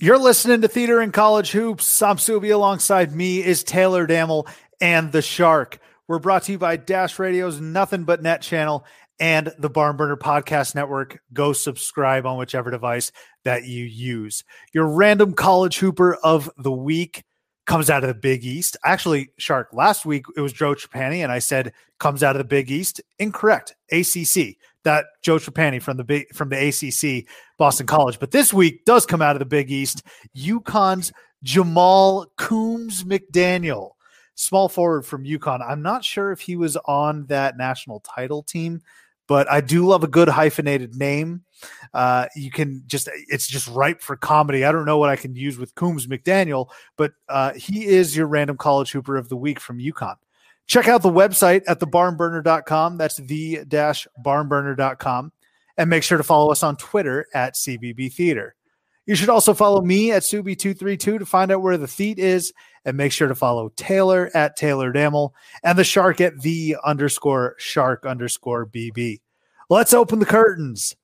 You're listening to Theater in College Hoops. I'm Subi. Alongside me is Taylor Dammel and the Shark. We're brought to you by Dash Radio's Nothing But Net channel and the Barn Burner Podcast Network. Go subscribe on whichever device that you use. Your random college hooper of the week comes out of the Big East. Actually, Shark, last week it was Joe Trapani, and I said comes out of the Big East. Incorrect. ACC that Joe Trapani from the from the ACC Boston College. But this week does come out of the Big East. UConn's Jamal Coombs McDaniel, small forward from UConn. I'm not sure if he was on that national title team, but I do love a good hyphenated name. Uh, you can just it's just ripe for comedy. I don't know what I can use with Coombs McDaniel, but uh, he is your random college hooper of the week from UConn. Check out the website at thebarnburner.com. That's the dash barnburner.com. And make sure to follow us on Twitter at CBB Theater. You should also follow me at Subi232 to find out where the theat is. And make sure to follow Taylor at Taylor Dammel and the shark at the underscore shark underscore BB. Let's open the curtains.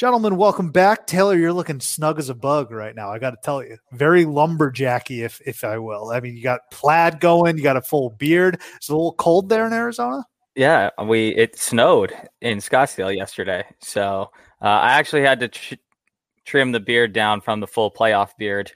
Gentlemen, welcome back. Taylor, you're looking snug as a bug right now. I got to tell you, very lumberjacky, if if I will. I mean, you got plaid going, you got a full beard. It's a little cold there in Arizona. Yeah, we it snowed in Scottsdale yesterday, so uh, I actually had to tr- trim the beard down from the full playoff beard,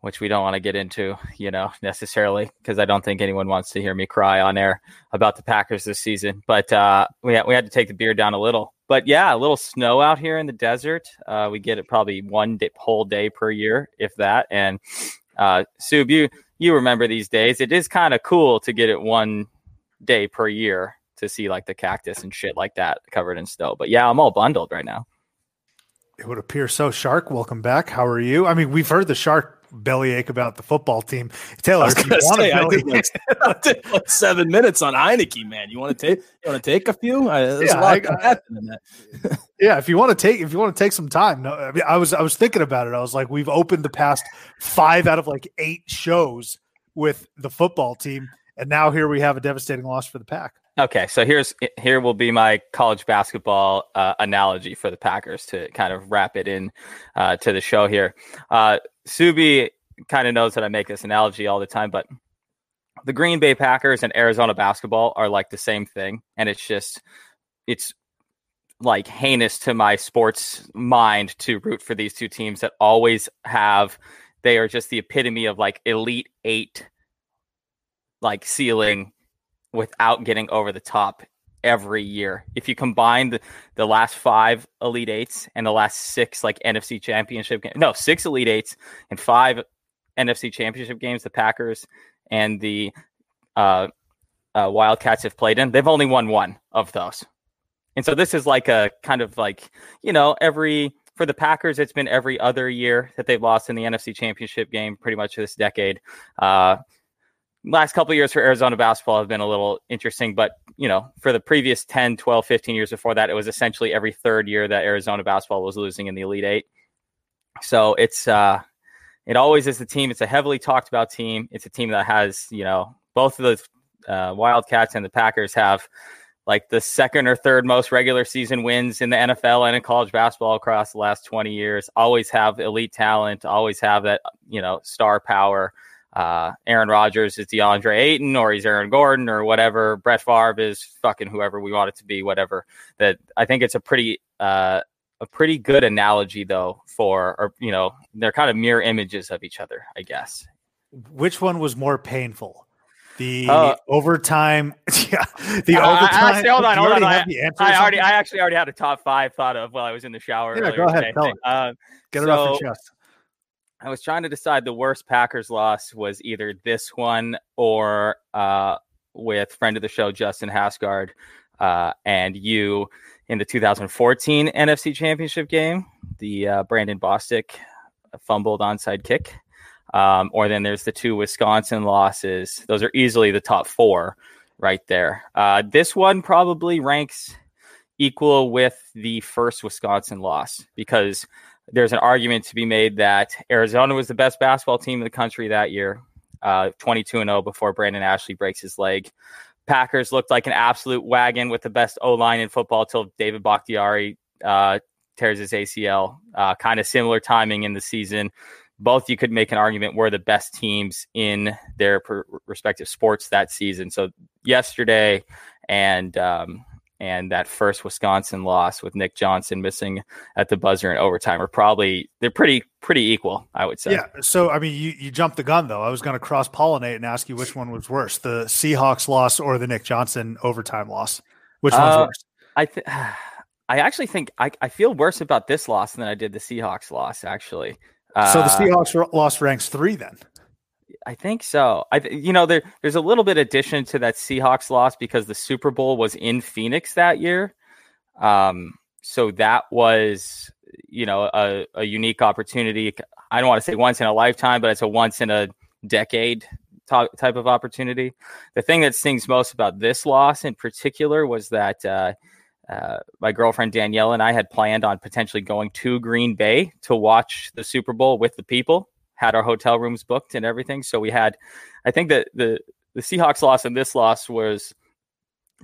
which we don't want to get into, you know, necessarily because I don't think anyone wants to hear me cry on air about the Packers this season. But uh, we had, we had to take the beard down a little but yeah, a little snow out here in the desert. Uh, we get it probably one day, whole day per year, if that. And uh, Sub, you you remember these days? It is kind of cool to get it one day per year to see like the cactus and shit like that covered in snow. But yeah, I'm all bundled right now. It would appear so. Shark, welcome back. How are you? I mean, we've heard the shark bellyache about the football team. Taylor, I, say, I, did like, I did like seven minutes on Heinicke, man. You want to take you want to take a few? I, there's yeah, a lot I, in that. yeah, if you want to take if you want to take some time. No, I mean, I was I was thinking about it. I was like, we've opened the past five out of like eight shows with the football team, and now here we have a devastating loss for the pack. Okay, so here's here will be my college basketball uh, analogy for the Packers to kind of wrap it in uh, to the show here. Uh, Subi kind of knows that I make this analogy all the time, but the Green Bay Packers and Arizona basketball are like the same thing, and it's just it's like heinous to my sports mind to root for these two teams that always have they are just the epitome of like elite eight like ceiling without getting over the top every year. If you combine the, the last five Elite Eights and the last six like NFC Championship games, no, six Elite Eights and five NFC Championship games, the Packers and the uh, uh, Wildcats have played in, they've only won one of those. And so this is like a kind of like, you know, every for the Packers, it's been every other year that they've lost in the NFC Championship game pretty much this decade. Uh, last couple years for Arizona basketball have been a little interesting, but you know, for the previous 10, 12, 15 years before that, it was essentially every third year that Arizona basketball was losing in the Elite Eight. So it's uh it always is the team. It's a heavily talked about team. It's a team that has, you know, both of the uh, Wildcats and the Packers have like the second or third most regular season wins in the NFL and in college basketball across the last 20 years. Always have elite talent, always have that, you know, star power. Uh, Aaron Rodgers is DeAndre Ayton or he's Aaron Gordon or whatever. Brett Favre is fucking whoever we want it to be, whatever. That I think it's a pretty, uh, a pretty good analogy though for, or, you know, they're kind of mirror images of each other, I guess. Which one was more painful? The uh, overtime, yeah. The uh, overtime. Actually, hold on, hold on. I, I already, I actually already had a top five thought of while I was in the shower. Yeah, go ahead. Tell uh, Get it off your chest. I was trying to decide the worst Packers loss was either this one or uh, with friend of the show Justin Hasgard uh, and you in the 2014 NFC Championship game, the uh, Brandon Bostick fumbled onside kick. Um, or then there's the two Wisconsin losses. Those are easily the top four right there. Uh, this one probably ranks equal with the first Wisconsin loss because there's an argument to be made that Arizona was the best basketball team in the country that year, uh, 22 and 0 before Brandon Ashley breaks his leg. Packers looked like an absolute wagon with the best O line in football till David Bakhtiari uh, tears his ACL. Uh, kind of similar timing in the season both you could make an argument were the best teams in their per- respective sports that season. So yesterday and um, and that first Wisconsin loss with Nick Johnson missing at the buzzer in overtime are probably they're pretty pretty equal, I would say. Yeah. So I mean, you you jumped the gun though. I was going to cross pollinate and ask you which one was worse, the Seahawks loss or the Nick Johnson overtime loss. Which one's uh, worse? I think. I actually think I, I feel worse about this loss than I did the Seahawks loss. Actually, so the uh, Seahawks lost ranks three then. I think so. I you know there there's a little bit addition to that Seahawks loss because the Super Bowl was in Phoenix that year. Um, so that was you know a, a unique opportunity. I don't want to say once in a lifetime, but it's a once in a decade type of opportunity. The thing that stings most about this loss in particular was that uh, uh, my girlfriend Danielle and I had planned on potentially going to Green Bay to watch the Super Bowl with the people. Had our hotel rooms booked and everything. So we had, I think that the the Seahawks loss and this loss was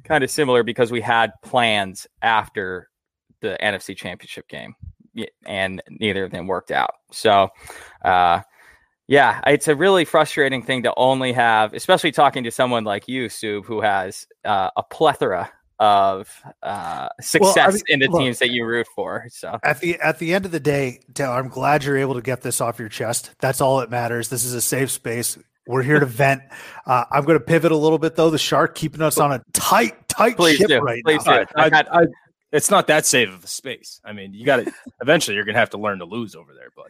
kind of similar because we had plans after the NFC Championship game, and neither of them worked out. So, uh, yeah, it's a really frustrating thing to only have, especially talking to someone like you, Sub, who has uh, a plethora of uh, success well, I mean, in the look, teams that you root for. So at the at the end of the day, Taylor, I'm glad you're able to get this off your chest. That's all that matters. This is a safe space. We're here to vent. Uh, I'm going to pivot a little bit though. The shark keeping us on a tight, tight Please ship do. right Please now. Do. I, I, I, it's not that safe of a space. I mean, you got to eventually you're going to have to learn to lose over there, but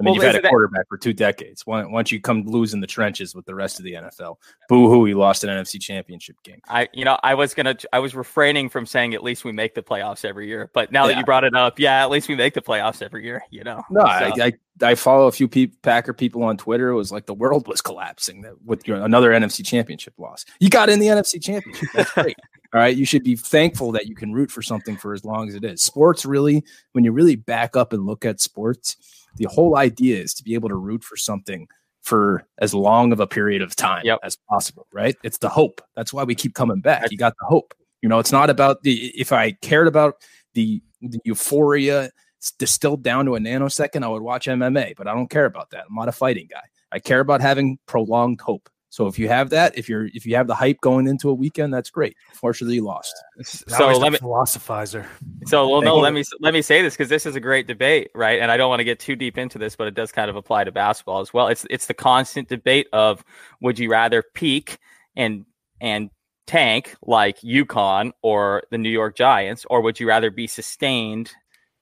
I mean, well, you've had a quarterback that, for two decades. Once you come lose in the trenches with the rest of the NFL, boo hoo, you lost an NFC championship game. I, you know, I was gonna, I was refraining from saying at least we make the playoffs every year, but now yeah. that you brought it up, yeah, at least we make the playoffs every year. You know, no, so. I, I, I, follow a few people, Packer people on Twitter. It was like the world was collapsing with your another NFC championship loss. You got in the NFC championship. That's great. All right. You should be thankful that you can root for something for as long as it is. Sports really, when you really back up and look at sports the whole idea is to be able to root for something for as long of a period of time yep. as possible, right? It's the hope. That's why we keep coming back. You got the hope. You know, it's not about the if I cared about the the euphoria distilled down to a nanosecond, I would watch MMA, but I don't care about that. I'm not a fighting guy. I care about having prolonged hope. So if you have that, if you're if you have the hype going into a weekend, that's great. Fortunately, you lost. So let me philosophizer. So well, no, let me let me say this because this is a great debate, right? And I don't want to get too deep into this, but it does kind of apply to basketball as well. It's it's the constant debate of would you rather peak and and tank like UConn or the New York Giants, or would you rather be sustained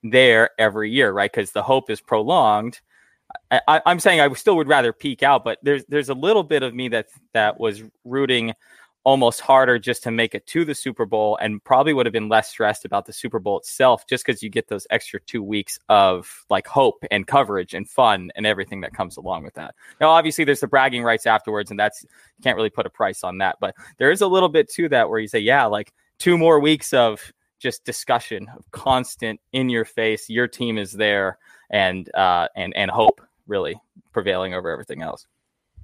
there every year, right? Because the hope is prolonged. I, am saying I still would rather peak out, but there's there's a little bit of me that that was rooting almost harder just to make it to the Super Bowl and probably would have been less stressed about the Super Bowl itself just because you get those extra two weeks of like hope and coverage and fun and everything that comes along with that. Now, obviously, there's the bragging rights afterwards, and that's you can't really put a price on that, but there is a little bit to that where you say, yeah, like two more weeks of just discussion of constant in your face, your team is there, and uh, and and hope really prevailing over everything else.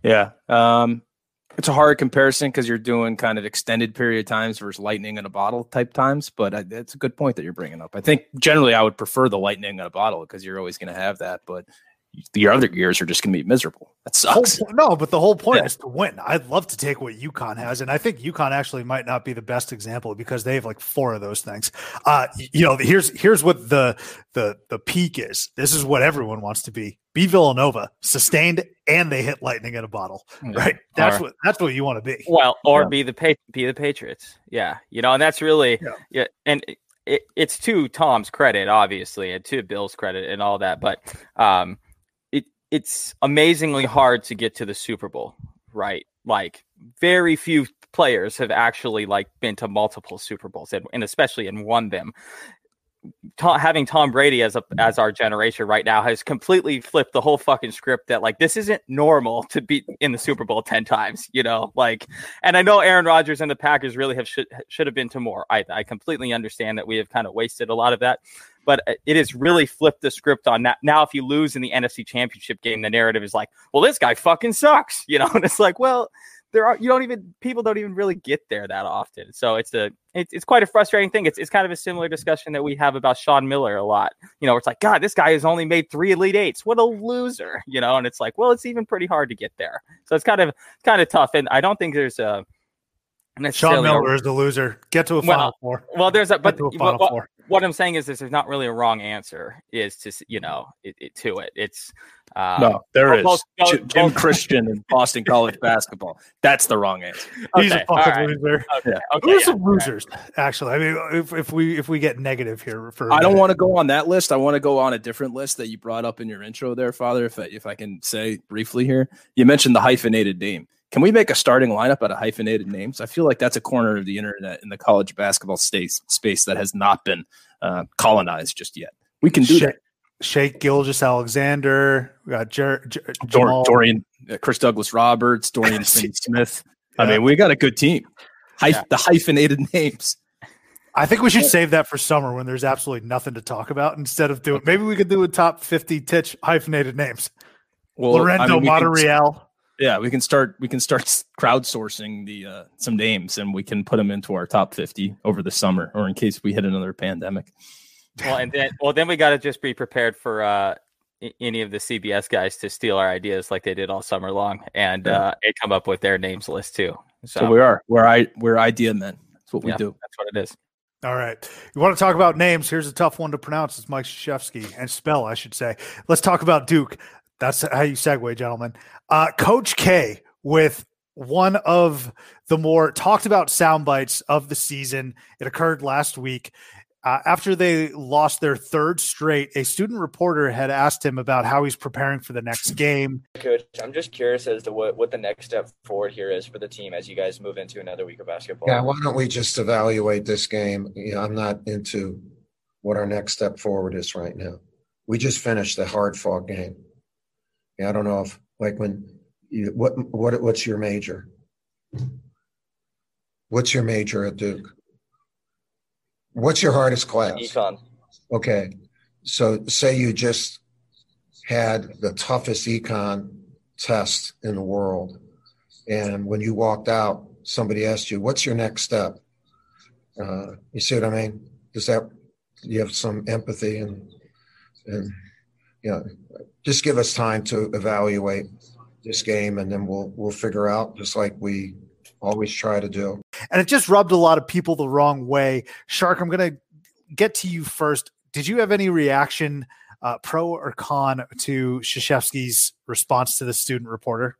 Yeah. Um, it's a hard comparison because you're doing kind of extended period times versus lightning in a bottle type times, but I, it's a good point that you're bringing up. I think generally I would prefer the lightning in a bottle because you're always going to have that, but the other years are just going to be miserable. That sucks. Whole, no, but the whole point yeah. is to win. I'd love to take what UConn has, and I think UConn actually might not be the best example because they have like four of those things. Uh, you know, here's here's what the the the peak is. This is what everyone wants to be. Be Villanova, sustained, and they hit lightning in a bottle. Right? That's or, what that's what you want to be. Well, or yeah. be the be the Patriots. Yeah, you know, and that's really yeah, yeah and. It, it's to Tom's credit, obviously, and to Bill's credit, and all that. But um, it's amazingly hard to get to the Super Bowl, right? Like very few players have actually like been to multiple Super Bowls and, and especially and won them. Tom, having Tom Brady as a as our generation right now has completely flipped the whole fucking script that like this isn't normal to be in the Super Bowl 10 times, you know, like and I know Aaron Rodgers and the Packers really have should should have been to more. I I completely understand that we have kind of wasted a lot of that but uh, it has really flipped the script on that. Now, if you lose in the NFC Championship game, the narrative is like, well, this guy fucking sucks, you know, and it's like, well, there are you don't even people don't even really get there that often. So it's a it's, it's quite a frustrating thing. It's it's kind of a similar discussion that we have about Sean Miller a lot. You know, it's like, God, this guy has only made three elite eights. What a loser, you know, and it's like, well, it's even pretty hard to get there. So it's kind of kind of tough. And I don't think there's a Sean Miller a, is the loser. Get to a final well, four. Well, there's a but what, what, what, I'm saying is this: there's not really a wrong answer. Is to you know it, it, to it. It's um, no, there is both, both, Jim both, Christian in Boston College basketball. That's the wrong answer. Okay, He's a fucking right. loser. Okay, yeah. okay, Who's yeah, some losers? Right. Actually, I mean, if, if we if we get negative here for, I don't want to go on that list. I want to go on a different list that you brought up in your intro there, Father. If I, if I can say briefly here, you mentioned the hyphenated name. Can we make a starting lineup out of hyphenated names? I feel like that's a corner of the internet in the college basketball space space that has not been uh, colonized just yet. We can do Shea, that. Shai Gilgeous-Alexander, we got Jer- Jer- Dor- Dorian, uh, Chris Douglas Roberts, Dorian Smith. Yeah. I mean, we got a good team. Hy- yeah. The hyphenated names. I think we should save that for summer when there's absolutely nothing to talk about. Instead of doing, maybe we could do a top fifty Titch hyphenated names. Well, Lorenzo I mean, Martirell. Yeah, we can start. We can start crowdsourcing the uh, some names, and we can put them into our top fifty over the summer, or in case we hit another pandemic. Well, and then well, then we got to just be prepared for uh, any of the CBS guys to steal our ideas like they did all summer long, and yeah. uh, they come up with their names list too. So, so we are. We're I we're idea men. That's what we yeah, do. That's what it is. All right. You want to talk about names? Here's a tough one to pronounce. It's Mike Krzyzewski and spell, I should say. Let's talk about Duke. That's how you segue, gentlemen. Uh, Coach K with one of the more talked about sound bites of the season. It occurred last week. Uh, after they lost their third straight, a student reporter had asked him about how he's preparing for the next game. Coach, I'm just curious as to what, what the next step forward here is for the team as you guys move into another week of basketball. Yeah, why don't we just evaluate this game? You know, I'm not into what our next step forward is right now. We just finished the hard fought game. Yeah, I don't know if like when you, what what what's your major? What's your major at Duke? What's your hardest class? Econ. Okay, so say you just had the toughest econ test in the world, and when you walked out, somebody asked you, "What's your next step?" Uh, you see what I mean? Does that you have some empathy and and you know just give us time to evaluate this game, and then we'll we'll figure out just like we always try to do. And it just rubbed a lot of people the wrong way. Shark, I'm going to get to you first. Did you have any reaction, uh, pro or con, to Krzyzewski's response to the student reporter?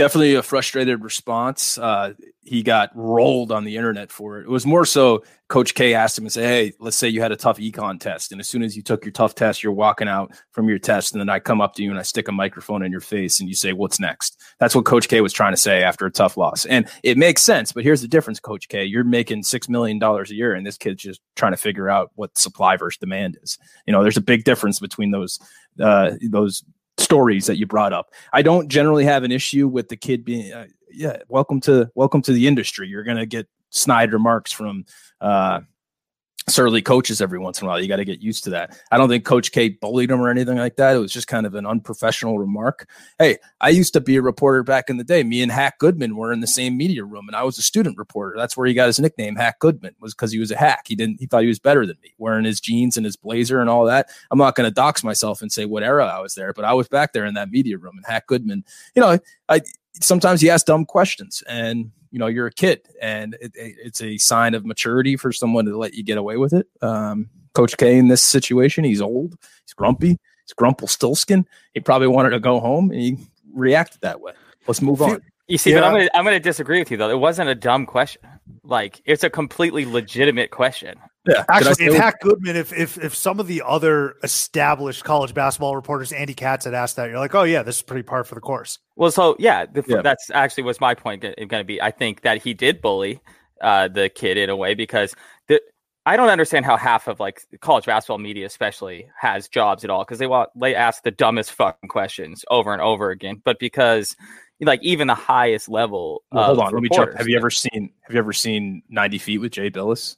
Definitely a frustrated response. Uh, he got rolled on the internet for it. It was more so Coach K asked him and said, Hey, let's say you had a tough econ test. And as soon as you took your tough test, you're walking out from your test. And then I come up to you and I stick a microphone in your face and you say, What's next? That's what Coach K was trying to say after a tough loss. And it makes sense. But here's the difference, Coach K. You're making $6 million a year, and this kid's just trying to figure out what supply versus demand is. You know, there's a big difference between those, uh, those stories that you brought up. I don't generally have an issue with the kid being, uh, yeah, welcome to welcome to the industry. You're gonna get snide remarks from uh, surly coaches every once in a while. You got to get used to that. I don't think Coach K bullied him or anything like that. It was just kind of an unprofessional remark. Hey, I used to be a reporter back in the day. Me and Hack Goodman were in the same media room, and I was a student reporter. That's where he got his nickname, Hack Goodman, was because he was a hack. He didn't. He thought he was better than me, wearing his jeans and his blazer and all that. I'm not going to dox myself and say what era I was there, but I was back there in that media room, and Hack Goodman. You know, I sometimes you ask dumb questions and you know you're a kid and it, it, it's a sign of maturity for someone to let you get away with it um, coach k in this situation he's old he's grumpy he's grumple-stilskin he probably wanted to go home and he reacted that way let's move on you see, yeah. but I'm gonna I'm gonna disagree with you though. It wasn't a dumb question. Like it's a completely legitimate question. Yeah, actually, if Hack Goodman, if if if some of the other established college basketball reporters, Andy Katz, had asked that, you're like, oh yeah, this is pretty par for the course. Well, so yeah, the, yeah. that's actually was my point going to be. I think that he did bully uh, the kid in a way because the I don't understand how half of like college basketball media, especially, has jobs at all because they want they ask the dumbest fucking questions over and over again. But because like even the highest level. Well, hold on, let me check. Have you ever seen Have you ever seen ninety feet with Jay Bilas?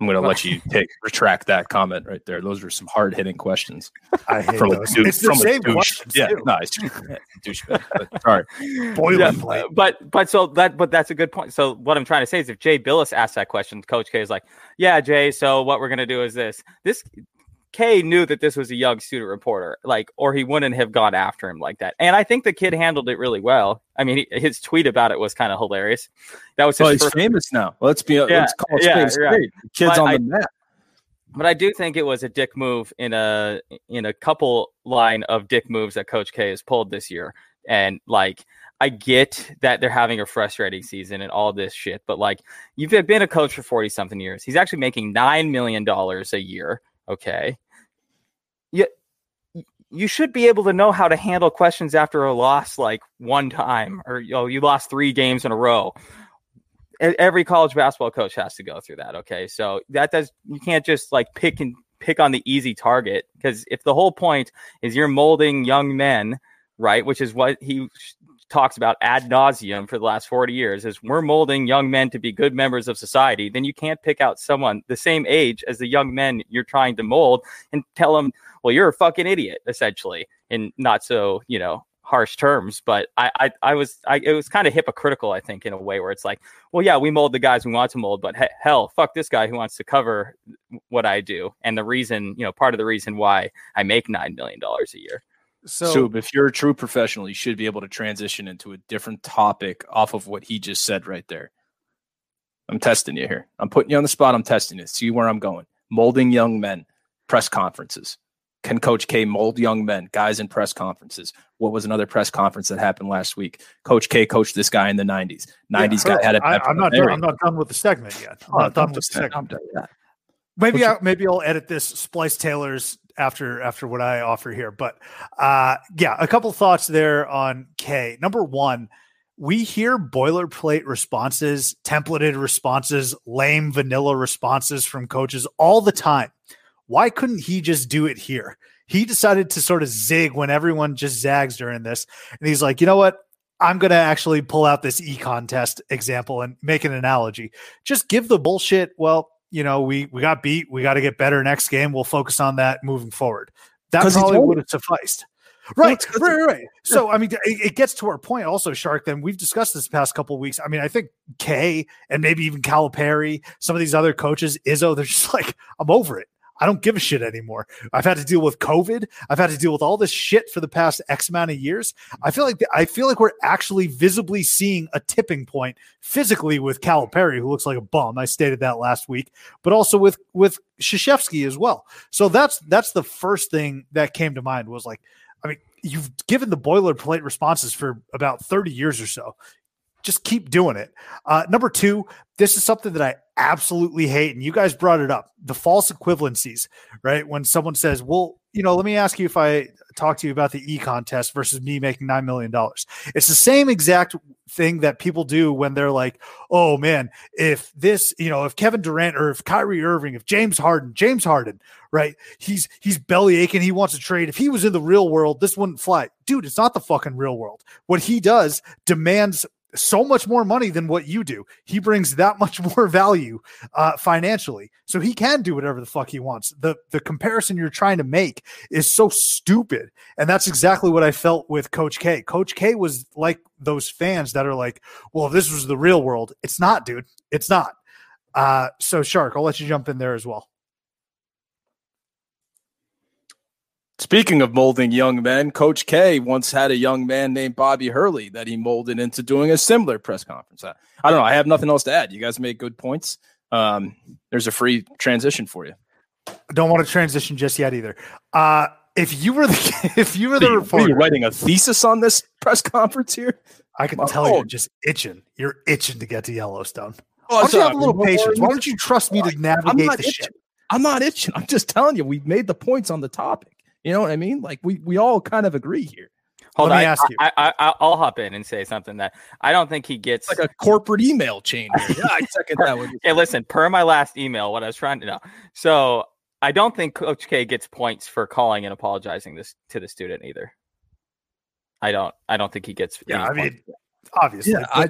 I'm going to let you take retract that comment right there. Those are some hard hitting questions. I hate from those. A douche, it's the same questions. Yeah, too. no, it's douchebag. But, sorry, boilerplate. Yeah, but but so that but that's a good point. So what I'm trying to say is, if Jay Bilas asked that question, Coach K is like, "Yeah, Jay. So what we're going to do is this. This K knew that this was a young student reporter, like, or he wouldn't have gone after him like that. And I think the kid handled it really well. I mean, he, his tweet about it was kind of hilarious. That was his well, he's first... famous now. Let's be, yeah, let's call it yeah, right. Kids but on I, the map. But I do think it was a dick move in a in a couple line of dick moves that Coach K has pulled this year. And like, I get that they're having a frustrating season and all this shit, but like, you've been a coach for forty something years. He's actually making nine million dollars a year. Okay, you you should be able to know how to handle questions after a loss like one time or you know you lost three games in a row. Every college basketball coach has to go through that okay? So that does you can't just like pick and pick on the easy target because if the whole point is you're molding young men right which is what he talks about ad nauseum for the last 40 years is we're molding young men to be good members of society then you can't pick out someone the same age as the young men you're trying to mold and tell them well, you're a fucking idiot, essentially, in not so, you know, harsh terms. But I, I, I was, I, it was kind of hypocritical, I think, in a way where it's like, well, yeah, we mold the guys we want to mold, but he- hell, fuck this guy who wants to cover what I do. And the reason, you know, part of the reason why I make $9 million a year. So, so, if you're a true professional, you should be able to transition into a different topic off of what he just said right there. I'm testing you here. I'm putting you on the spot. I'm testing it. See where I'm going. Molding young men, press conferences. Can Coach K mold young men, guys in press conferences? What was another press conference that happened last week? Coach K coached this guy in the '90s. '90s yeah, guy had a. I, am not. Done, I'm not done with the segment yet. I'm oh, not done with the segment. Done, Maybe I, maybe I'll edit this splice Taylor's after after what I offer here. But uh, yeah, a couple thoughts there on K. Number one, we hear boilerplate responses, templated responses, lame vanilla responses from coaches all the time. Why couldn't he just do it here? He decided to sort of zig when everyone just zags during this. And he's like, you know what? I'm going to actually pull out this e contest example and make an analogy. Just give the bullshit. Well, you know, we, we got beat. We got to get better next game. We'll focus on that moving forward. That probably would have sufficed. Right, right, right. So, I mean, it, it, gets to our point also, Shark. Then we've discussed this past couple weeks. I mean, I think K and maybe even Calipari, some of these other coaches, Izzo, they're just like, I'm over it. I don't give a shit anymore. I've had to deal with COVID. I've had to deal with all this shit for the past X amount of years. I feel like I feel like we're actually visibly seeing a tipping point physically with Calipari, who looks like a bum. I stated that last week, but also with with Krzyzewski as well. So that's that's the first thing that came to mind was like, I mean, you've given the boilerplate responses for about 30 years or so. Just keep doing it. Uh, number two, this is something that I absolutely hate, and you guys brought it up the false equivalencies, right? When someone says, Well, you know, let me ask you if I talk to you about the e contest versus me making $9 million. It's the same exact thing that people do when they're like, oh man, if this, you know, if Kevin Durant or if Kyrie Irving, if James Harden, James Harden, right? He's he's belly aching, he wants to trade. If he was in the real world, this wouldn't fly. Dude, it's not the fucking real world. What he does demands so much more money than what you do. He brings that much more value uh, financially, so he can do whatever the fuck he wants. the The comparison you're trying to make is so stupid, and that's exactly what I felt with Coach K. Coach K was like those fans that are like, "Well, if this was the real world, it's not, dude. It's not." Uh, so, Shark, I'll let you jump in there as well. Speaking of molding young men, Coach K once had a young man named Bobby Hurley that he molded into doing a similar press conference. I, I don't know. I have nothing else to add. You guys made good points. Um, there's a free transition for you. Don't want to transition just yet either. Uh, if you were the if you were the Are reporter, you writing a thesis on this press conference here? I can My tell you're just itching. You're itching to get to Yellowstone. Oh, Why don't you have a little patience? Why don't you trust me to navigate the itching. ship? I'm not itching. I'm just telling you, we made the points on the topic. You know what I mean? Like we we all kind of agree here. Hold Let on, me I- ask you. I, I, I, I'll hop in and say something that I don't think he gets. It's like a corporate email chain. Here. Yeah, I second that one. Okay, listen, per my last email, what I was trying to know. So I don't think Coach K gets points for calling and apologizing this to the student either. I don't. I don't think he gets. Yeah, I mean, points. obviously. Yeah, I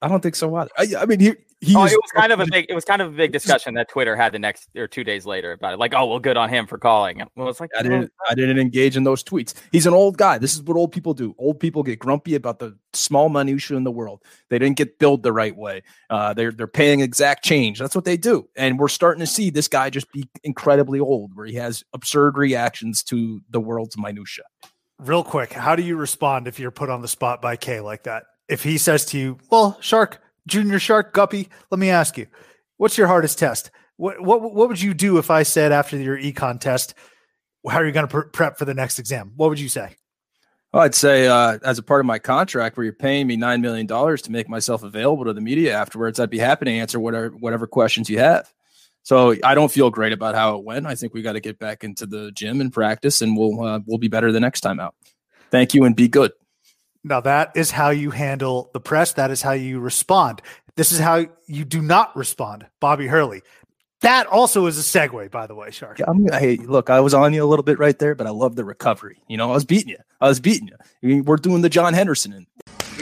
I don't think so either. I, I mean, he he Oh, is- it was kind of a big. It was kind of a big discussion that Twitter had the next or two days later about it. Like, oh, well, good on him for calling. Well, it's like I didn't I didn't engage in those tweets. He's an old guy. This is what old people do. Old people get grumpy about the small minutia in the world. They didn't get billed the right way. Uh, they're they're paying exact change. That's what they do. And we're starting to see this guy just be incredibly old, where he has absurd reactions to the world's minutia. Real quick, how do you respond if you're put on the spot by K like that? If he says to you, "Well, Shark, Junior Shark, Guppy, let me ask you, what's your hardest test? What what what would you do if I said after your econ test, how are you going to pre- prep for the next exam? What would you say? Well, I'd say uh, as a part of my contract, where you're paying me nine million dollars to make myself available to the media afterwards, I'd be happy to answer whatever whatever questions you have. So I don't feel great about how it went. I think we got to get back into the gym and practice, and we'll uh, we'll be better the next time out. Thank you, and be good. Now that is how you handle the press. That is how you respond. This is how you do not respond, Bobby Hurley. That also is a segue, by the way, Shark. Yeah, I'm, hey, look, I was on you a little bit right there, but I love the recovery. You know, I was beating you. I was beating you. I mean, we're doing the John Henderson. In.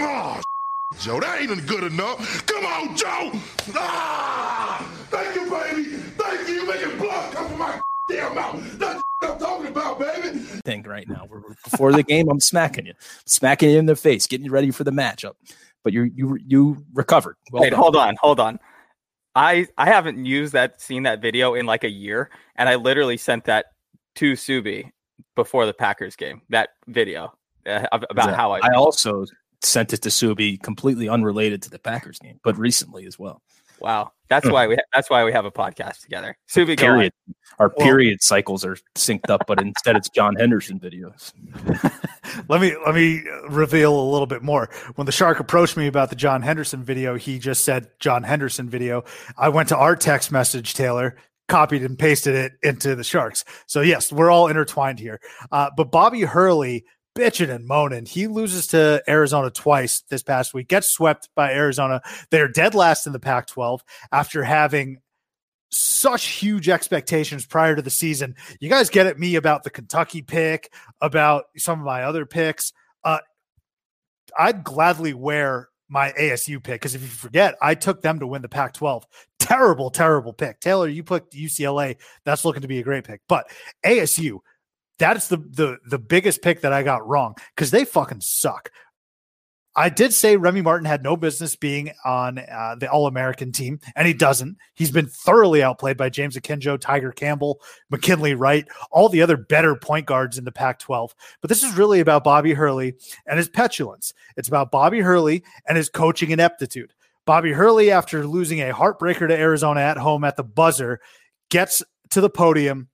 Oh, Joe, that ain't good enough. Come on, Joe. Ah, thank you, baby. Thank you. You making blood come from my damn mouth. That's what I'm talking about, baby. Thing right now. We're, before the game, I'm smacking you, smacking you in the face, getting you ready for the matchup. But you you you recovered. Well Wait, done. hold on, hold on. I I haven't used that, seen that video in like a year, and I literally sent that to Subi before the Packers game. That video uh, ab- about how I. I also sent it to Subi, completely unrelated to the Packers game, but recently as well. Wow, that's why we that's why we have a podcast together. Subi, go on. Period. Our Well- period cycles are synced up, but instead it's John Henderson videos. let me let me reveal a little bit more. When the shark approached me about the John Henderson video, he just said John Henderson video. I went to our text message, Taylor, copied and pasted it into the sharks. So yes, we're all intertwined here. Uh, but Bobby Hurley bitching and moaning. He loses to Arizona twice this past week, gets swept by Arizona. They're dead last in the Pac 12 after having such huge expectations prior to the season. You guys get at me about the Kentucky pick, about some of my other picks. Uh, I'd gladly wear my ASU pick because if you forget, I took them to win the Pac 12. Terrible, terrible pick. Taylor, you picked UCLA. That's looking to be a great pick. But ASU, that's the the the biggest pick that I got wrong because they fucking suck. I did say Remy Martin had no business being on uh, the All American team, and he doesn't. He's been thoroughly outplayed by James Akinjo, Tiger Campbell, McKinley Wright, all the other better point guards in the Pac 12. But this is really about Bobby Hurley and his petulance. It's about Bobby Hurley and his coaching ineptitude. Bobby Hurley, after losing a heartbreaker to Arizona at home at the buzzer, gets to the podium,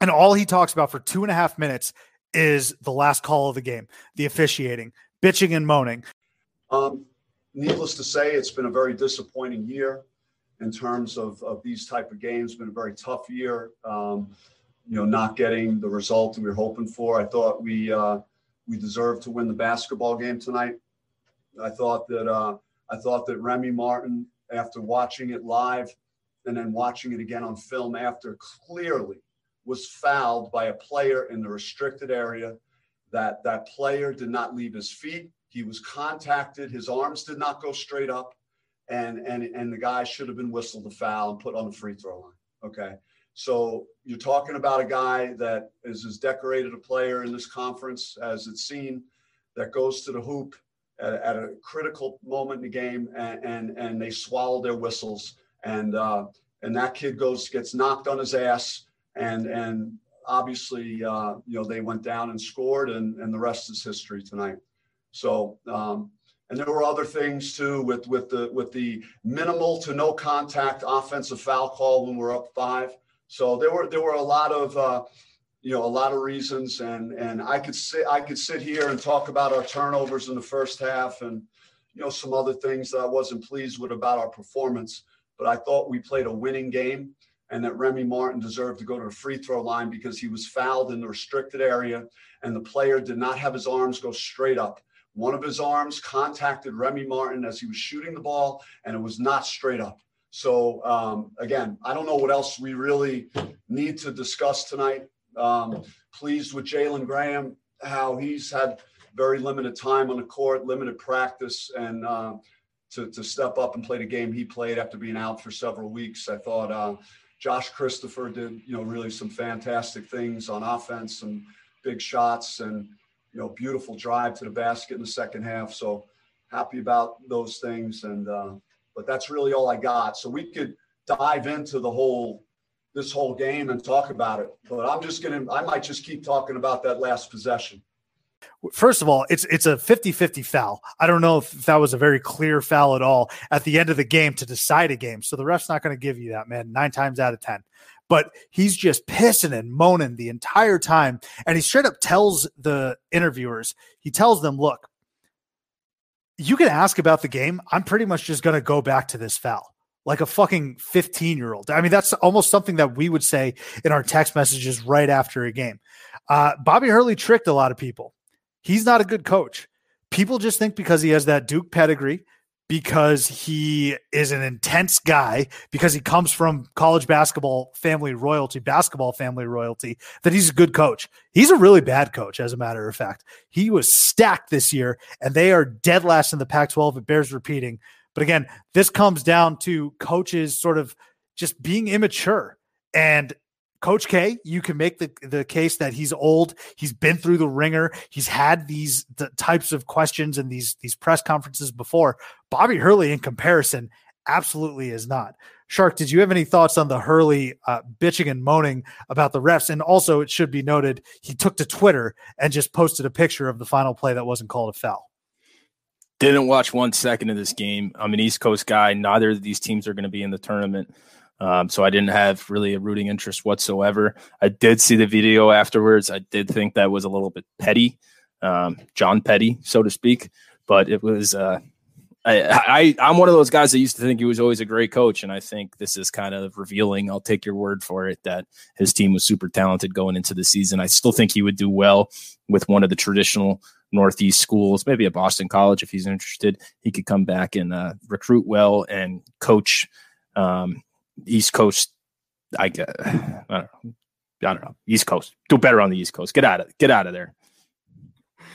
and all he talks about for two and a half minutes is the last call of the game, the officiating, bitching and moaning. Um, needless to say, it's been a very disappointing year in terms of, of these type of games. Been a very tough year. Um, you know, not getting the result we were hoping for. I thought we uh, we deserved to win the basketball game tonight. I thought that uh, I thought that Remy Martin, after watching it live and then watching it again on film after, clearly was fouled by a player in the restricted area. That that player did not leave his feet. He was contacted. His arms did not go straight up, and and and the guy should have been whistled a foul and put on the free throw line. Okay, so you're talking about a guy that is as decorated a player in this conference as it's seen, that goes to the hoop at, at a critical moment in the game, and and, and they swallow their whistles, and uh, and that kid goes gets knocked on his ass, and and obviously uh, you know they went down and scored, and and the rest is history tonight. So. Um, and there were other things too with with the with the minimal to no contact offensive foul call when we're up five. So there were there were a lot of uh, you know a lot of reasons, and and I could sit I could sit here and talk about our turnovers in the first half, and you know some other things that I wasn't pleased with about our performance. But I thought we played a winning game, and that Remy Martin deserved to go to the free throw line because he was fouled in the restricted area, and the player did not have his arms go straight up. One of his arms contacted Remy Martin as he was shooting the ball, and it was not straight up. So um, again, I don't know what else we really need to discuss tonight. Um, pleased with Jalen Graham, how he's had very limited time on the court, limited practice, and uh, to, to step up and play the game he played after being out for several weeks. I thought uh, Josh Christopher did, you know, really some fantastic things on offense, some big shots, and you know, beautiful drive to the basket in the second half. So happy about those things, and uh, but that's really all I got. So we could dive into the whole this whole game and talk about it. But I'm just gonna I might just keep talking about that last possession. First of all, it's it's a 50-50 foul. I don't know if that was a very clear foul at all at the end of the game to decide a game. So the ref's not going to give you that, man, 9 times out of 10. But he's just pissing and moaning the entire time and he straight up tells the interviewers, he tells them, "Look, you can ask about the game. I'm pretty much just going to go back to this foul like a fucking 15 year old. I mean, that's almost something that we would say in our text messages right after a game. Uh, Bobby Hurley tricked a lot of people. He's not a good coach. People just think because he has that Duke pedigree, because he is an intense guy, because he comes from college basketball family royalty, basketball family royalty, that he's a good coach. He's a really bad coach, as a matter of fact. He was stacked this year, and they are dead last in the Pac 12. It bears repeating. But again, this comes down to coaches sort of just being immature. And Coach K, you can make the, the case that he's old. He's been through the ringer. He's had these the types of questions and these these press conferences before. Bobby Hurley, in comparison, absolutely is not. Shark, did you have any thoughts on the Hurley uh, bitching and moaning about the refs? And also, it should be noted, he took to Twitter and just posted a picture of the final play that wasn't called a foul. Didn't watch one second of this game. I'm an East Coast guy. Neither of these teams are going to be in the tournament. Um, so I didn't have really a rooting interest whatsoever. I did see the video afterwards. I did think that was a little bit petty, um, John Petty, so to speak. But it was. Uh, I, I am one of those guys that used to think he was always a great coach, and I think this is kind of revealing. I'll take your word for it that his team was super talented going into the season. I still think he would do well with one of the traditional Northeast schools, maybe a Boston College if he's interested. He could come back and uh, recruit well and coach um, East Coast. I, I don't know. I don't know. East Coast. Do better on the East Coast. Get out of get out of there.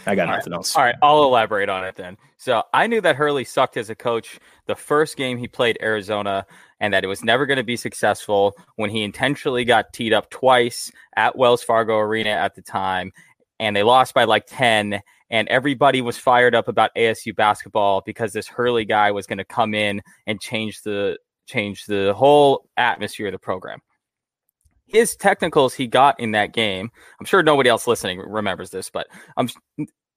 I got All nothing right. else. All right, I'll elaborate on it then. So I knew that Hurley sucked as a coach the first game he played Arizona, and that it was never going to be successful when he intentionally got teed up twice at Wells Fargo Arena at the time, and they lost by like ten. And everybody was fired up about ASU basketball because this Hurley guy was going to come in and change the change the whole atmosphere of the program. His technicals he got in that game, I'm sure nobody else listening remembers this, but um,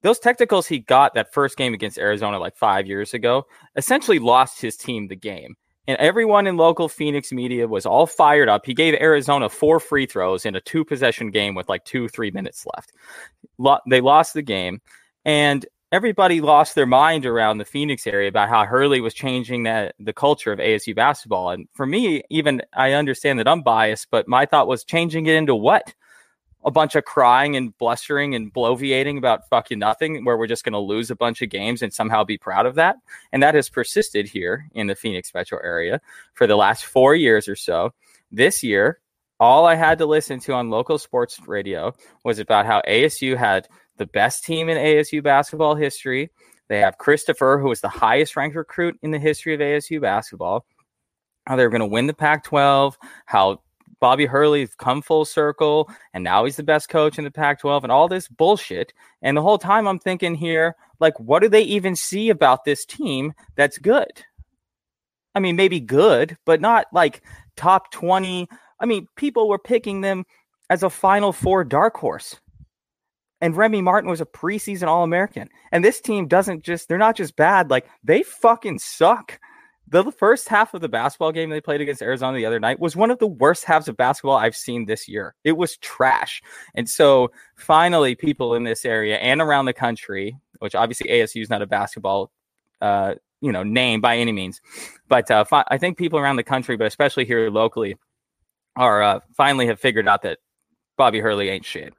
those technicals he got that first game against Arizona like five years ago essentially lost his team the game and everyone in local Phoenix media was all fired up. He gave Arizona four free throws in a two possession game with like two, three minutes left. Lo- they lost the game, and everybody lost their mind around the Phoenix area about how Hurley was changing the culture of ASU basketball. And for me, even I understand that I'm biased, but my thought was changing it into what? a bunch of crying and blustering and bloviating about fucking nothing, where we're just going to lose a bunch of games and somehow be proud of that. And that has persisted here in the Phoenix metro area for the last four years or so. This year, all I had to listen to on local sports radio was about how ASU had the best team in ASU basketball history. They have Christopher, who is the highest ranked recruit in the history of ASU basketball. How they're going to win the Pac 12, how Bobby Hurley's come full circle, and now he's the best coach in the Pac 12, and all this bullshit. And the whole time I'm thinking here, like, what do they even see about this team that's good? I mean, maybe good, but not like top 20. I mean, people were picking them as a Final Four dark horse. And Remy Martin was a preseason All American. And this team doesn't just, they're not just bad, like, they fucking suck the first half of the basketball game they played against Arizona the other night was one of the worst halves of basketball I've seen this year. It was trash. And so finally, people in this area and around the country, which obviously ASU is not a basketball, uh, you know, name by any means, but uh, fi- I think people around the country, but especially here locally, are uh, finally have figured out that Bobby Hurley ain't shit.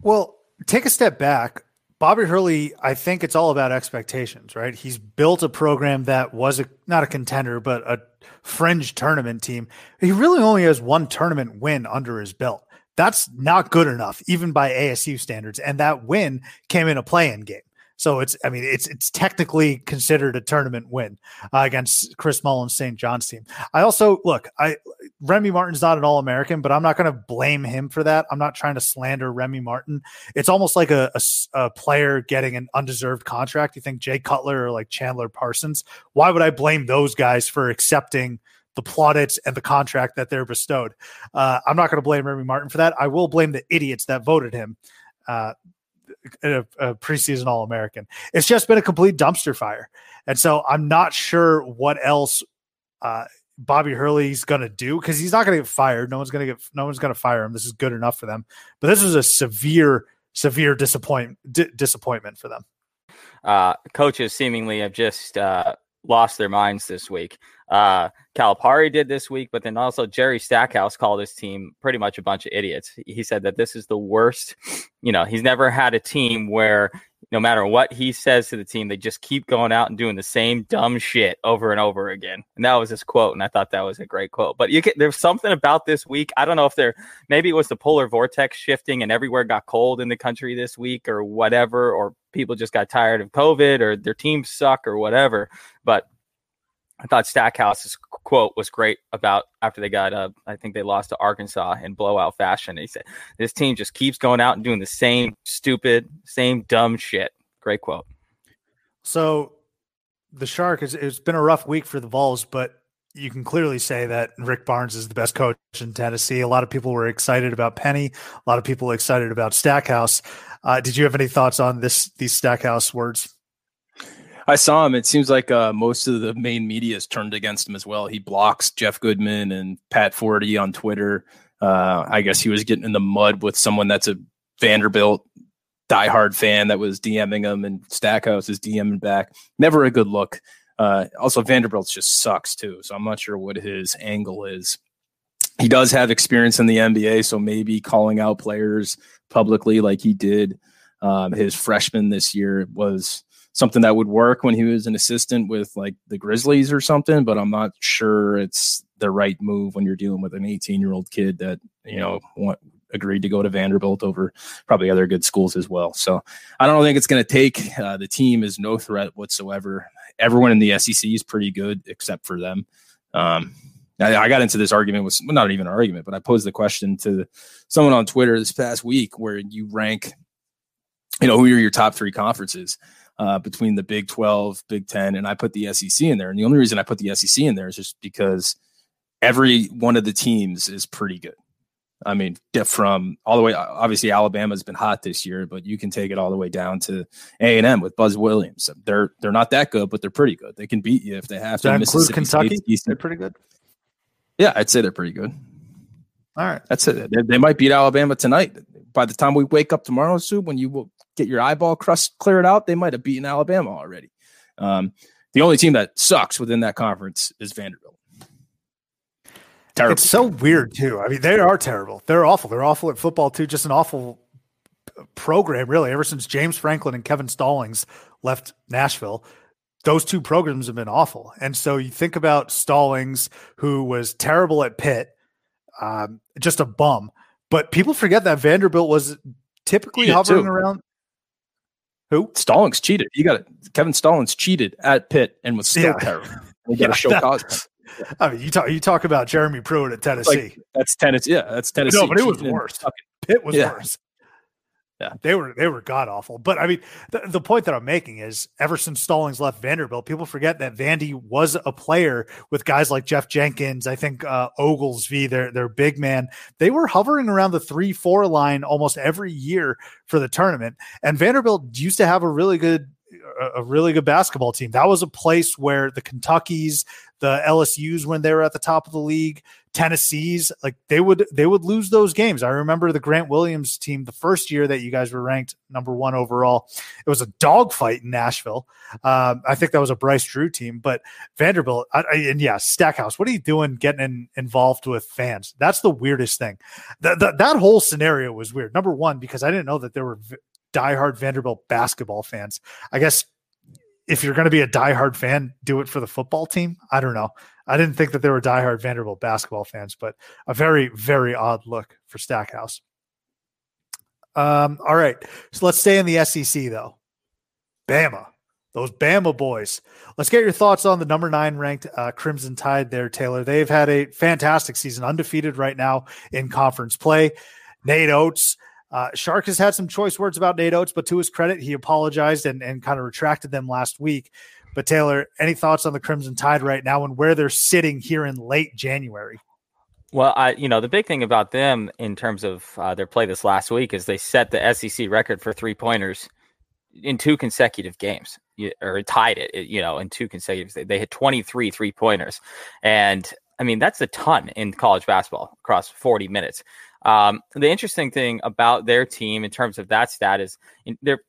Well, take a step back. Bobby Hurley, I think it's all about expectations, right? He's built a program that was a, not a contender, but a fringe tournament team. He really only has one tournament win under his belt. That's not good enough, even by ASU standards. And that win came in a play in game. So it's, I mean, it's it's technically considered a tournament win uh, against Chris Mullin's St. John's team. I also look, I Remy Martin's not an All American, but I'm not going to blame him for that. I'm not trying to slander Remy Martin. It's almost like a, a, a player getting an undeserved contract. You think Jay Cutler or like Chandler Parsons? Why would I blame those guys for accepting? the plaudits and the contract that they're bestowed. Uh, I'm not going to blame Remy Martin for that. I will blame the idiots that voted him. Uh, a, a preseason All American. It's just been a complete dumpster fire, and so I'm not sure what else uh, Bobby Hurley's going to do because he's not going to get fired. No one's going to get. No one's going to fire him. This is good enough for them. But this was a severe, severe disappointment. Disappointment for them. Uh, coaches seemingly have just uh, lost their minds this week. Uh, Calipari did this week, but then also Jerry Stackhouse called his team pretty much a bunch of idiots. He said that this is the worst. You know, he's never had a team where no matter what he says to the team, they just keep going out and doing the same dumb shit over and over again. And that was his quote, and I thought that was a great quote. But you get there's something about this week. I don't know if there maybe it was the polar vortex shifting and everywhere got cold in the country this week or whatever, or people just got tired of COVID or their teams suck or whatever. But I thought Stackhouse's quote was great about after they got, uh, I think they lost to Arkansas in blowout fashion. He said, This team just keeps going out and doing the same stupid, same dumb shit. Great quote. So the Shark is, it's been a rough week for the Vols, but you can clearly say that Rick Barnes is the best coach in Tennessee. A lot of people were excited about Penny. A lot of people excited about Stackhouse. Uh, did you have any thoughts on this? These Stackhouse words? I saw him. It seems like uh, most of the main media is turned against him as well. He blocks Jeff Goodman and Pat Forde on Twitter. Uh, I guess he was getting in the mud with someone that's a Vanderbilt diehard fan that was DMing him, and Stackhouse is DMing back. Never a good look. Uh, also, Vanderbilt just sucks too, so I'm not sure what his angle is. He does have experience in the NBA, so maybe calling out players publicly like he did um, his freshman this year was something that would work when he was an assistant with like the Grizzlies or something, but I'm not sure it's the right move when you're dealing with an 18 year old kid that, you know, want, agreed to go to Vanderbilt over probably other good schools as well. So I don't think it's going to take. Uh, the team is no threat whatsoever. Everyone in the SEC is pretty good except for them. Um, I, got into this argument with well, not even an argument, but I posed the question to someone on Twitter this past week where you rank, you know, who are your top three conferences? Uh, between the Big 12, Big 10, and I put the SEC in there. And the only reason I put the SEC in there is just because every one of the teams is pretty good. I mean, from all the way. Obviously, Alabama's been hot this year, but you can take it all the way down to A and M with Buzz Williams. They're they're not that good, but they're pretty good. They can beat you if they have Does to. that include Kentucky? They're pretty good. Yeah, I'd say they're pretty good. All right, that's it. They, they, might beat Alabama tonight. By the time we wake up tomorrow, Sue, when you will get your eyeball crust cleared out, they might have beaten Alabama already. Um, the only team that sucks within that conference is Vanderbilt. Terrible. It's so weird too. I mean, they are terrible. They're awful. They're awful at football too. Just an awful program, really. Ever since James Franklin and Kevin Stallings left Nashville, those two programs have been awful. And so you think about Stallings, who was terrible at Pitt, um, just a bum. But people forget that Vanderbilt was typically hovering too. around. Who? Stallings cheated. You got it. Kevin Stallings cheated at Pitt and was still yeah. terrible. You got to show cause. I mean, you talk you talk about Jeremy Pruitt at Tennessee. Like, that's Tennessee. Yeah, that's Tennessee. No, but it was worse. Pitt was yeah. worse. Yeah, they were they were god awful. But I mean, the, the point that I'm making is, ever since Stallings left Vanderbilt, people forget that Vandy was a player with guys like Jeff Jenkins. I think uh, Ogilvy, their their big man, they were hovering around the three four line almost every year for the tournament. And Vanderbilt used to have a really good a really good basketball team. That was a place where the Kentuckies, the LSU's when they were at the top of the league, Tennessee's like they would they would lose those games. I remember the Grant Williams team the first year that you guys were ranked number one overall. It was a dogfight in Nashville. Um, I think that was a Bryce Drew team, but Vanderbilt I, I, and yeah, Stackhouse. What are you doing getting in, involved with fans? That's the weirdest thing. that that whole scenario was weird. Number one because I didn't know that there were v- diehard Vanderbilt basketball fans. I guess if you're going to be a diehard fan, do it for the football team. I don't know. I didn't think that there were diehard Vanderbilt basketball fans, but a very, very odd look for Stackhouse. Um, all right. So let's stay in the SEC though. Bama, those Bama boys. Let's get your thoughts on the number nine ranked uh, Crimson Tide there, Taylor. They've had a fantastic season, undefeated right now in conference play. Nate Oats, uh, Shark has had some choice words about Nate Oats, but to his credit, he apologized and, and kind of retracted them last week. But Taylor, any thoughts on the Crimson Tide right now and where they're sitting here in late January? Well, I you know the big thing about them in terms of uh, their play this last week is they set the SEC record for three pointers in two consecutive games, or tied it, you know, in two consecutive. They hit 23 three pointers, and I mean that's a ton in college basketball across 40 minutes. Um, the interesting thing about their team in terms of that stat is they're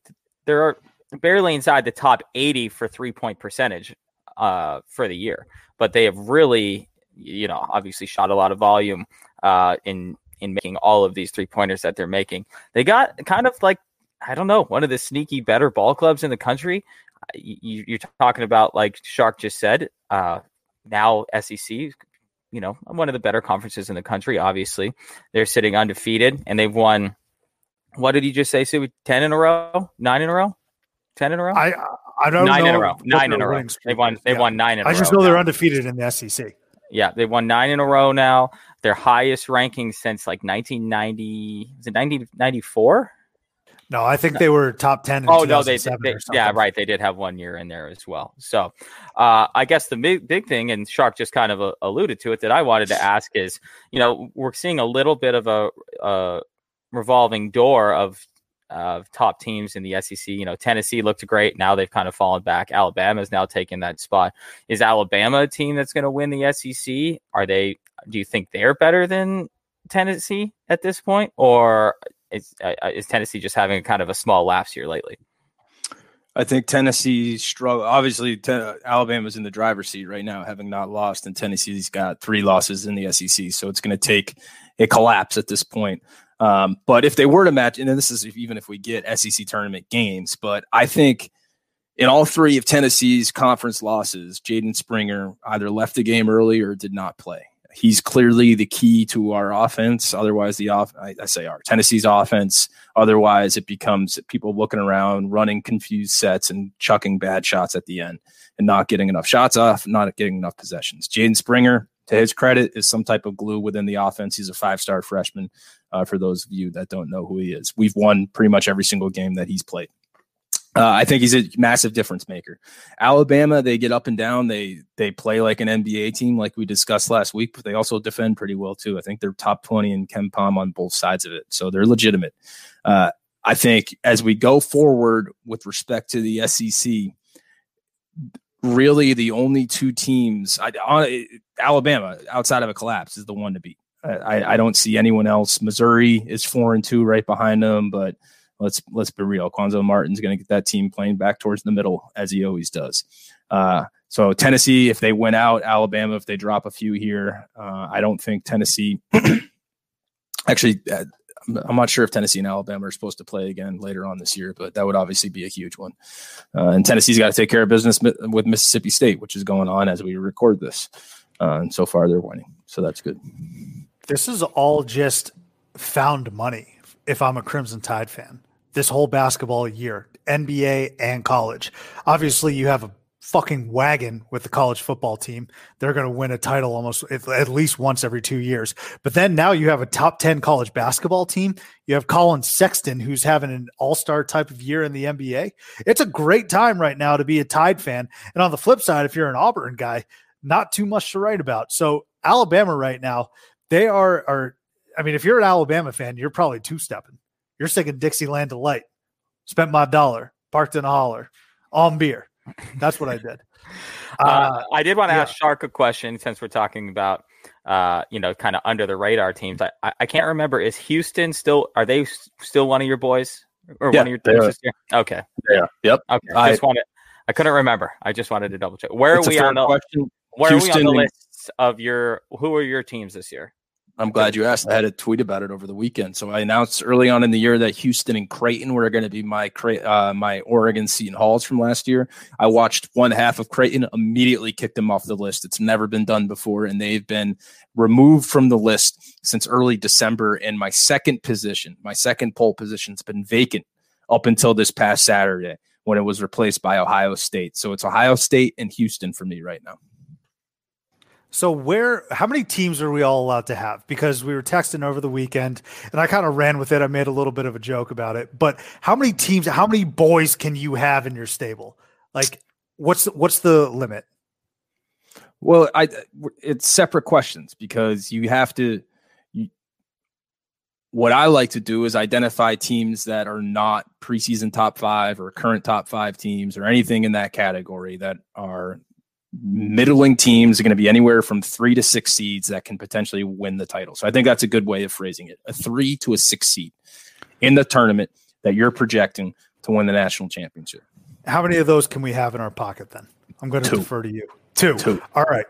they're barely inside the top 80 for three point percentage uh, for the year, but they have really, you know, obviously shot a lot of volume uh, in in making all of these three pointers that they're making. They got kind of like I don't know one of the sneaky better ball clubs in the country. You, are talking about like Shark just said. Uh, now SEC you know, one of the better conferences in the country, obviously. They're sitting undefeated and they've won what did you just say, Sue? Ten in a row? Nine in a row? Ten in a row? I I don't nine know. in a row. Nine in a row. They won they yeah. won nine in I a row. I just know they're undefeated in the SEC. Yeah, they won nine in a row now. Their highest ranking since like 1990. Is it 1994? No, I think they were top ten. oh no, they, they yeah, right. They did have one year in there as well. So, uh, I guess the big big thing, and Shark just kind of uh, alluded to it, that I wanted to ask is, you know, we're seeing a little bit of a, a revolving door of of top teams in the SEC. You know, Tennessee looked great. Now they've kind of fallen back. Alabama is now taking that spot. Is Alabama a team that's going to win the SEC? Are they? Do you think they're better than Tennessee at this point, or is, uh, uh, is Tennessee just having kind of a small lapse here lately? I think Tennessee struggle. Obviously, te- Alabama's in the driver's seat right now, having not lost, and Tennessee's got three losses in the SEC. So it's going to take a collapse at this point. Um, but if they were to match, and this is if, even if we get SEC tournament games, but I think in all three of Tennessee's conference losses, Jaden Springer either left the game early or did not play he's clearly the key to our offense. Otherwise, the off I, I, say our Tennessee's offense. Otherwise, it becomes people looking around, running confused sets, and chucking bad shots at the end, and not getting enough shots off, not getting enough possessions. Jaden Springer, to his credit, is some type of glue within the offense. He's a five star freshman. Uh, for those of you that don't know who he is, we've won pretty much every single game that he's played. Uh, I think he's a massive difference maker. Alabama, they get up and down. They they play like an NBA team, like we discussed last week, but they also defend pretty well too. I think they're top twenty in KenPom on both sides of it, so they're legitimate. Uh, I think as we go forward with respect to the SEC, really the only two teams, I, uh, Alabama outside of a collapse is the one to beat. I, I don't see anyone else. Missouri is four and two right behind them, but let's let's be real. Cuonzo Martin's going to get that team playing back towards the middle as he always does. Uh, so Tennessee, if they win out, Alabama, if they drop a few here, uh, I don't think Tennessee. actually, uh, I'm not sure if Tennessee and Alabama are supposed to play again later on this year, but that would obviously be a huge one. Uh, and Tennessee's got to take care of business with Mississippi State, which is going on as we record this. Uh, and so far, they're winning, so that's good. This is all just found money. If I'm a Crimson Tide fan, this whole basketball year, NBA and college. Obviously, you have a fucking wagon with the college football team. They're going to win a title almost at least once every two years. But then now you have a top 10 college basketball team. You have Collin Sexton, who's having an all star type of year in the NBA. It's a great time right now to be a Tide fan. And on the flip side, if you're an Auburn guy, not too much to write about. So, Alabama right now, they are, are I mean, if you're an Alabama fan, you're probably two stepping. You're singing Dixieland Delight. Spent my dollar, parked in a holler, on beer. That's what I did. Uh, uh, I did want to yeah. ask Shark a question since we're talking about, uh, you know, kind of under the radar teams. I, I, I can't remember. Is Houston still? Are they still one of your boys or yeah, one of your teams this year? Okay. Yeah. Yep. Okay. I just wanted. I couldn't remember. I just wanted to double check. Where are we on the? Question. Where Houston are we on the list of your? Who are your teams this year? I'm glad you asked. I had a tweet about it over the weekend. So I announced early on in the year that Houston and Creighton were going to be my uh, my Oregon Seton Halls from last year. I watched one half of Creighton, immediately kicked them off the list. It's never been done before, and they've been removed from the list since early December. And my second position, my second pole position, has been vacant up until this past Saturday when it was replaced by Ohio State. So it's Ohio State and Houston for me right now. So where how many teams are we all allowed to have? Because we were texting over the weekend and I kind of ran with it. I made a little bit of a joke about it. But how many teams, how many boys can you have in your stable? Like what's what's the limit? Well, I it's separate questions because you have to what I like to do is identify teams that are not preseason top 5 or current top 5 teams or anything in that category that are middling teams are going to be anywhere from three to six seeds that can potentially win the title. So I think that's a good way of phrasing it. A three to a six seed in the tournament that you're projecting to win the national championship. How many of those can we have in our pocket then? I'm going to Two. defer to you. Two. Two. All right.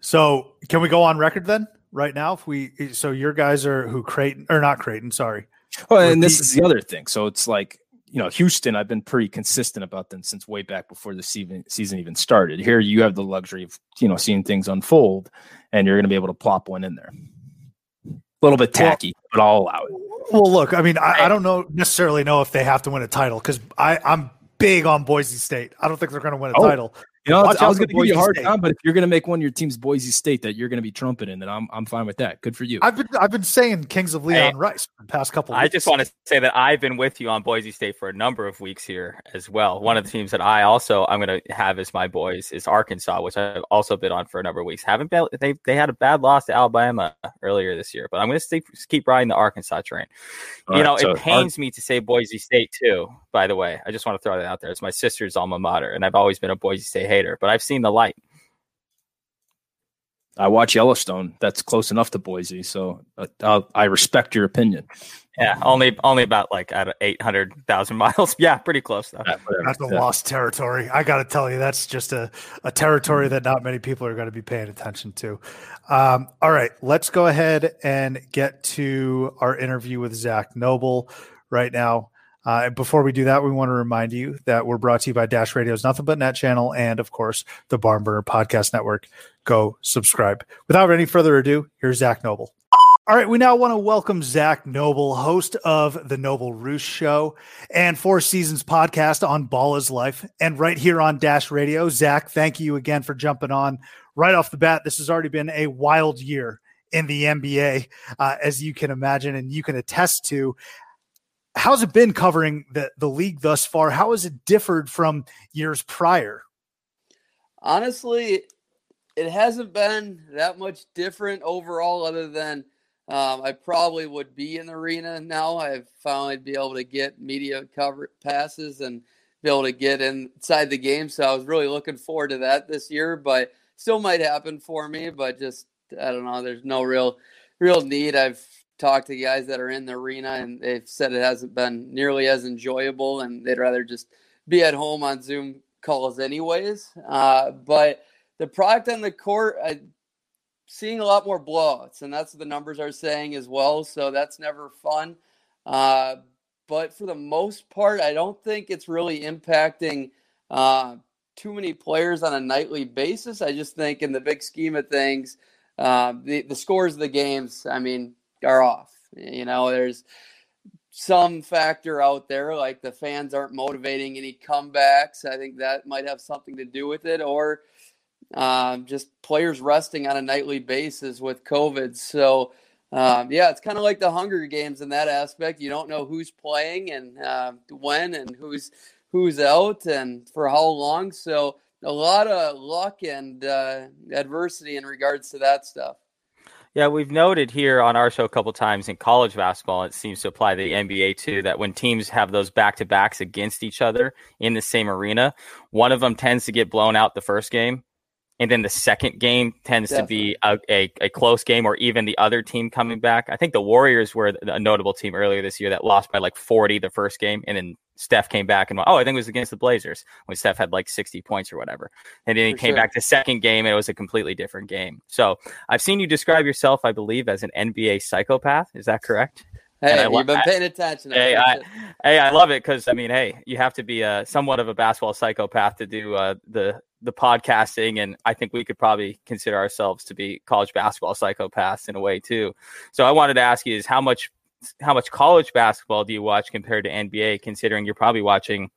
So can we go on record then? Right now, if we so your guys are who Creighton or not Creighton, sorry. Well, and this is the other thing. So it's like you know, Houston, I've been pretty consistent about them since way back before the season season even started. Here, you have the luxury of you know seeing things unfold, and you're going to be able to plop one in there. A little bit tacky, well, but I'll allow it. Well, look, I mean, I, I don't know necessarily know if they have to win a title because I'm big on Boise State. I don't think they're going to win a oh, title. You know, Watch I was going to give you a hard State. time, but if you're going to make one of your team's Boise State that you're going to be trumpeting, then I'm I'm fine with that. Good for you. I've been I've been saying Kings of Leon hey, Rice for the past couple. Weeks. I just want to say that I've been with you on Boise State for a number of weeks here as well. One of the teams that I also I'm going to have as my boys is Arkansas, which I've also been on for a number of weeks. Haven't been they they had a bad loss to Alabama earlier this year, but I'm going to keep riding the Arkansas train. All you right, know, so it pains Ar- me to say Boise State too. By the way, I just want to throw that out there. It's my sister's alma mater, and I've always been a Boise State hater, but I've seen the light. I watch Yellowstone. That's close enough to Boise, so uh, I respect your opinion. Yeah, only only about like at eight hundred thousand miles. Yeah, pretty close though. Yeah, that's a lost territory. I got to tell you, that's just a, a territory that not many people are going to be paying attention to. Um, all right, let's go ahead and get to our interview with Zak Noble right now. Uh, before we do that, we want to remind you that we're brought to you by Dash Radio's Nothing But Net channel and, of course, the Barnburner Podcast Network. Go subscribe. Without any further ado, here's Zak Noble. All right, we now want to welcome Zak Noble, host of the Noble Roosh Show and Four Seasons podcast on Ball is Life, and right here on Dash Radio. Zak, thank you again for jumping on right off the bat. This has already been a wild year in the NBA, uh, as you can imagine, and you can attest to how's it been covering the the league thus far? How has it differed from years prior? Honestly, it hasn't been that much different overall, other than um, I probably would be in the arena now. I've finally be able to get media cover passes and be able to get inside the game. So I was really looking forward to that this year, but still might happen for me. But just I don't know. There's no real real need. I've talked to guys that are in the arena and they've said it hasn't been nearly as enjoyable, and they'd rather just be at home on Zoom calls anyways. Uh, but the product on the court, I, seeing a lot more blowouts, and that's what the numbers are saying as well. So that's never fun. Uh, but for the most part, I don't think it's really impacting uh, too many players on a nightly basis. I just think, in the big scheme of things, uh, the the scores of the games, I mean, are off. You know, there's some factor out there like the fans aren't motivating any comebacks. I think that might have something to do with it, or um, just players resting on a nightly basis with COVID. So, um, yeah, it's kind of like the Hunger Games in that aspect. You don't know who's playing and uh, when and who's who's out and for how long. So, a lot of luck and uh, adversity in regards to that stuff. Yeah, we've noted here on our show a couple times in college basketball, it seems to apply to the NBA too, that when teams have those back to backs against each other in the same arena, one of them tends to get blown out the first game and then the second game tends Definitely. to be a, a, a, close game or even the other team coming back. I think the Warriors were a notable team earlier this year that lost by like 40 the first game, and then Steph came back and went, oh, I think it was against the Blazers when Steph had like 60 points or whatever. And then he For came sure. back the second game and it was a completely different game. So I've seen you describe yourself, I believe, as an NBA psychopath. Is that correct? Hey, I, you've been paying attention. Hey, I, hey, I love it because I mean, hey, you have to be a somewhat of a basketball psychopath to do uh, the the podcasting, and I think we could probably consider ourselves to be college basketball psychopaths in a way too. So I wanted to ask you: is how much how much college basketball do you watch compared to NBA? Considering you're probably watching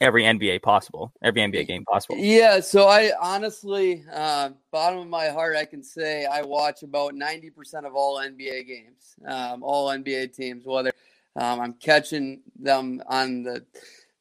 every NBA possible, every NBA game possible. Yeah, so I honestly, uh, bottom of my heart, I can say I watch about ninety percent of all NBA games, um, all NBA teams. Whether um, I'm catching them on the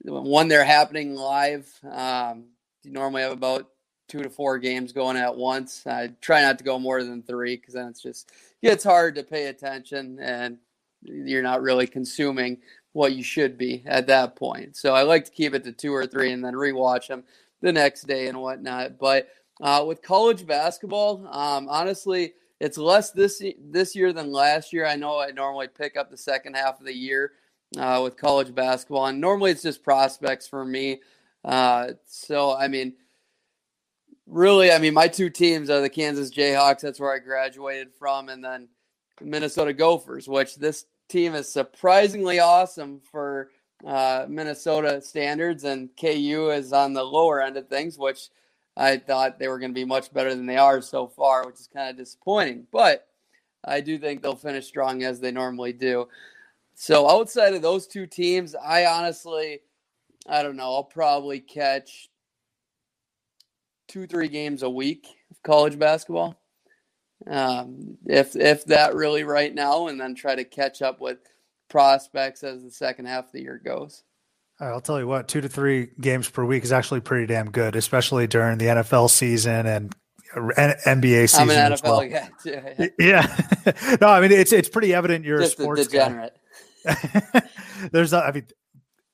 when they're happening live. Um, you normally have about two to four games going at once. I try not to go more than three because then it's just it's hard to pay attention and you're not really consuming what you should be at that point. So I like to keep it to two or three and then rewatch them the next day and whatnot. But uh, with college basketball, um, honestly, it's less this this year than last year. I know I normally pick up the second half of the year uh, with college basketball, and normally it's just prospects for me. Uh, so I mean, really, I mean, my two teams are the Kansas Jayhawks. That's where I graduated from, and then Minnesota Gophers, which this team is surprisingly awesome for uh, Minnesota standards, and KU is on the lower end of things, which I thought they were going to be much better than they are so far, which is kind of disappointing. But I do think they'll finish strong as they normally do. So outside of those two teams, I honestly, I don't know. I'll probably catch two, three games a week of college basketball um, if if that really right now, and then try to catch up with prospects as the second half of the year goes. I'll tell you what, two to three games per week is actually pretty damn good, especially during the NFL season and NBA season. I'm an NFL well. guy too. Yeah. yeah. no, I mean it's it's pretty evident you're Just a sports a degenerate. There's, a, I mean,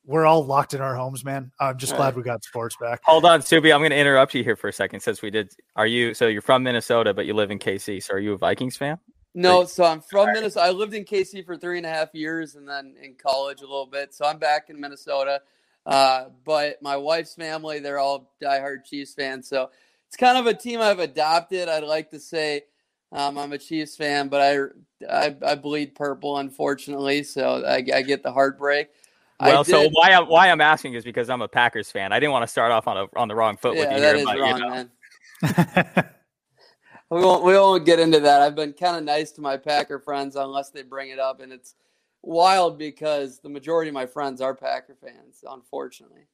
we're all locked in our homes, man. I'm just all glad right. we got sports back. Hold on, Subi. I'm going to interrupt you here for a second since we did. Are you so you're from Minnesota, but you live in KC? So are you a Vikings fan? No, so I'm from Minnesota. I lived in KC for three and a half years, and then in college a little bit. So I'm back in Minnesota. Uh, but my wife's family, they're all diehard Chiefs fans. So it's kind of a team I've adopted. I'd like to say um, I'm a Chiefs fan, but I, I, I bleed purple, unfortunately. So I, I get the heartbreak. Well, so why I'm why I'm asking is because I'm a Packers fan. I didn't want to start off on a on the wrong foot yeah, with you that here, is but, wrong, you know. man. we won't we won't get into that. I've been kind of nice to my Packer friends unless they bring it up, and it's wild because the majority of my friends are Packer fans, unfortunately.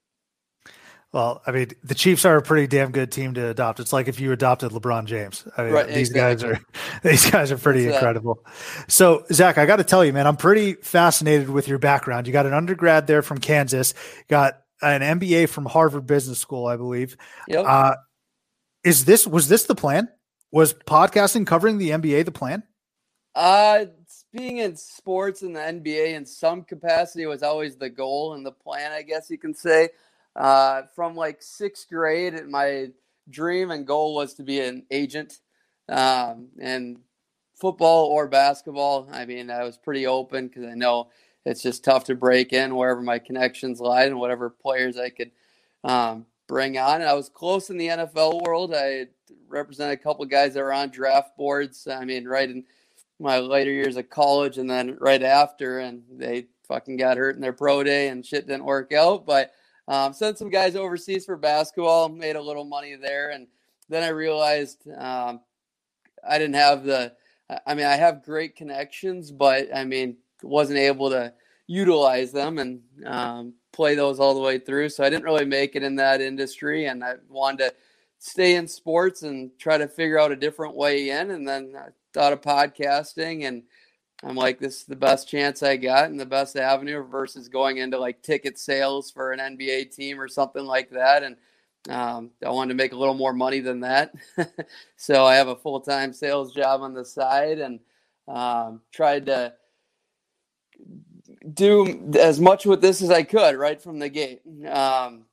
Well, I mean, the Chiefs are a pretty damn good team to adopt. It's like if you adopted LeBron James. I mean, Right, these exactly. guys are these guys are pretty That's, incredible. So, Zak, I got to tell you, man, I'm pretty fascinated with your background. You got an undergrad there from Kansas, got an MBA from Harvard Business School, I believe. Yep. Uh, is this was this the plan? Was podcasting covering the NBA the plan? Uh, being in sports and the NBA in some capacity was always the goal and the plan, I guess you can say. Uh, from like sixth grade, and my dream and goal was to be an agent. Um, and football or basketball, I mean, I was pretty open because I know it's just tough to break in wherever my connections lied and whatever players I could um, bring on. And I was close in the NFL world. I represented a couple guys that were on draft boards. I mean, right in my later years of college and then right after, and they fucking got hurt in their pro day and shit didn't work out. But um, sent some guys overseas for basketball, made a little money there, and then I realized um, I didn't have the. I mean, I have great connections, but I mean, wasn't able to utilize them and um, play those all the way through. So I didn't really make it in that industry, and I wanted to stay in sports and try to figure out a different way in. And then I thought of podcasting, and I'm like, this is the best chance I got and the best avenue versus going into like ticket sales for an NBA team or something like that. And um, I wanted to make a little more money than that. so I have a full time sales job on the side and um, tried to do as much with this as I could right from the gate. Um,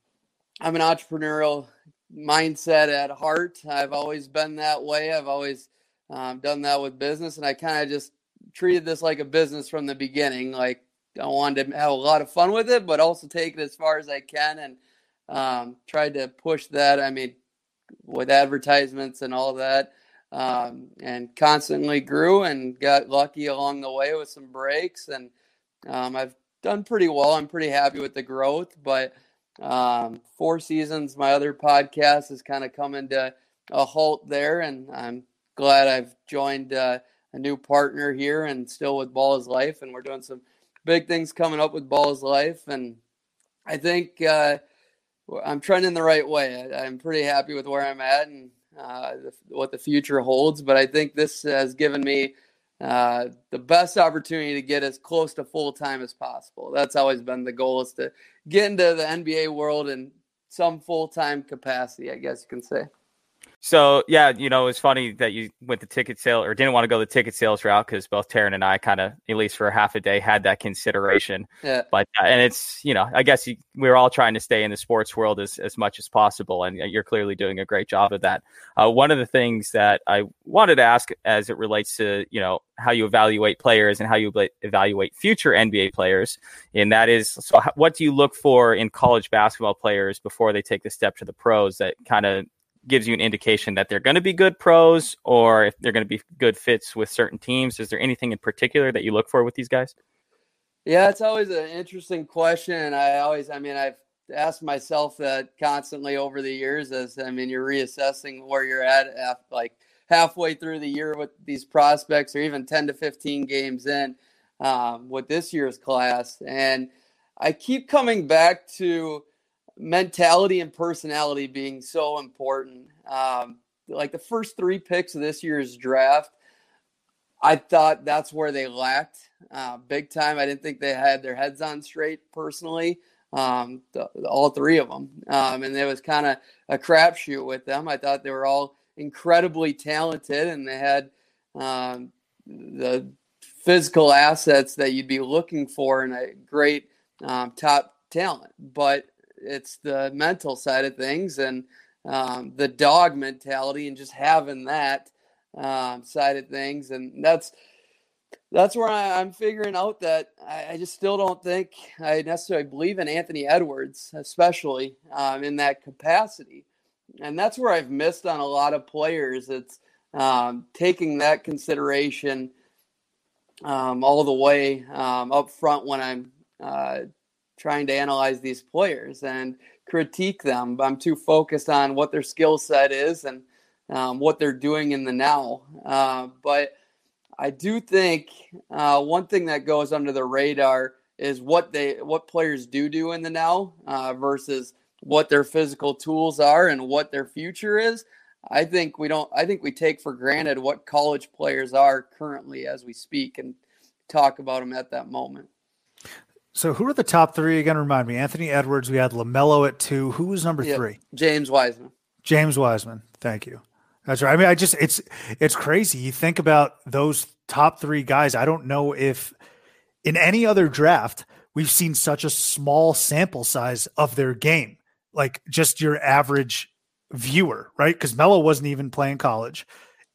I'm an entrepreneurial mindset at heart. I've always been that way. I've always um, done that with business, and I kind of just treated this like a business from the beginning. Like I wanted to have a lot of fun with it, but also take it as far as I can, and um, tried to push that. I mean, with advertisements and all that, um, and constantly grew and got lucky along the way with some breaks, and um, I've done pretty well. I'm pretty happy with the growth, but um, four seasons, my other podcast has kind of come to a halt there, and I'm glad I've joined uh, a new partner here and still with Ball is Life, and we're doing some big things coming up with Ball is Life, and I think uh, I'm trending the right way. I, I'm pretty happy with where I'm at and uh, the, what the future holds, but I think this has given me uh, the best opportunity to get as close to full time as possible. That's always been the goal is to get into the NBA world in some full time capacity, I guess you can say. So yeah, you know, it's funny that you went the ticket sale or didn't want to go the ticket sales route because both Taryn and I kind of, at least for a half a day, had that consideration. Yeah. But uh, and it's you know, I guess you, we're all trying to stay in the sports world as as much as possible, and you're clearly doing a great job of that. Uh, one of the things that I wanted to ask, as it relates to you know how you evaluate players and how you evaluate future NBA players, and that is, so what do you look for in college basketball players before they take the step to the pros that kind of gives you an indication that they're going to be good pros or if they're going to be good fits with certain teams. Is there anything in particular that you look for with these guys? Yeah, it's always an interesting question. I always, I mean, I've asked myself that constantly over the years as, I mean, you're reassessing where you're at, at like halfway through the year with these prospects or even 10 to 15 games in um, with this year's class. And I keep coming back to mentality and personality being so important. Um, like the first three picks of this year's draft, I thought that's where they lacked uh, big time. I didn't think they had their heads on straight personally. Um, the, all three of them, um, and it was kind of a crapshoot with them. I thought they were all incredibly talented, and they had um, the physical assets that you'd be looking for in a great um, top talent. But it's the mental side of things and um, the dog mentality, and just having that um, side of things, and that's that's where I, am figuring out that I, I, just still don't think I necessarily believe in Anthony Edwards, especially um, in that capacity, and that's where I've missed on a lot of players. It's um, taking that consideration um, all the way um, up front when I'm uh, trying to analyze these players and critique them. I'm too focused on what their skill set is and um, what they're doing in the now. Uh, but I do think uh, one thing that goes under the radar is what they what players do do in the now uh, versus what their physical tools are and what their future is. I think we don't. I think we take for granted what college players are currently as we speak and talk about them at that moment. So, who are the top three again? Remind me. Anthony Edwards. We had LaMelo at two. Who was number yep. three? James Wiseman. James Wiseman. Thank you. That's right. I mean, I just it's it's crazy. You think about those top three guys. I don't know if in any other draft we've seen such a small sample size of their game. Like just your average viewer, right? Because Melo wasn't even playing college.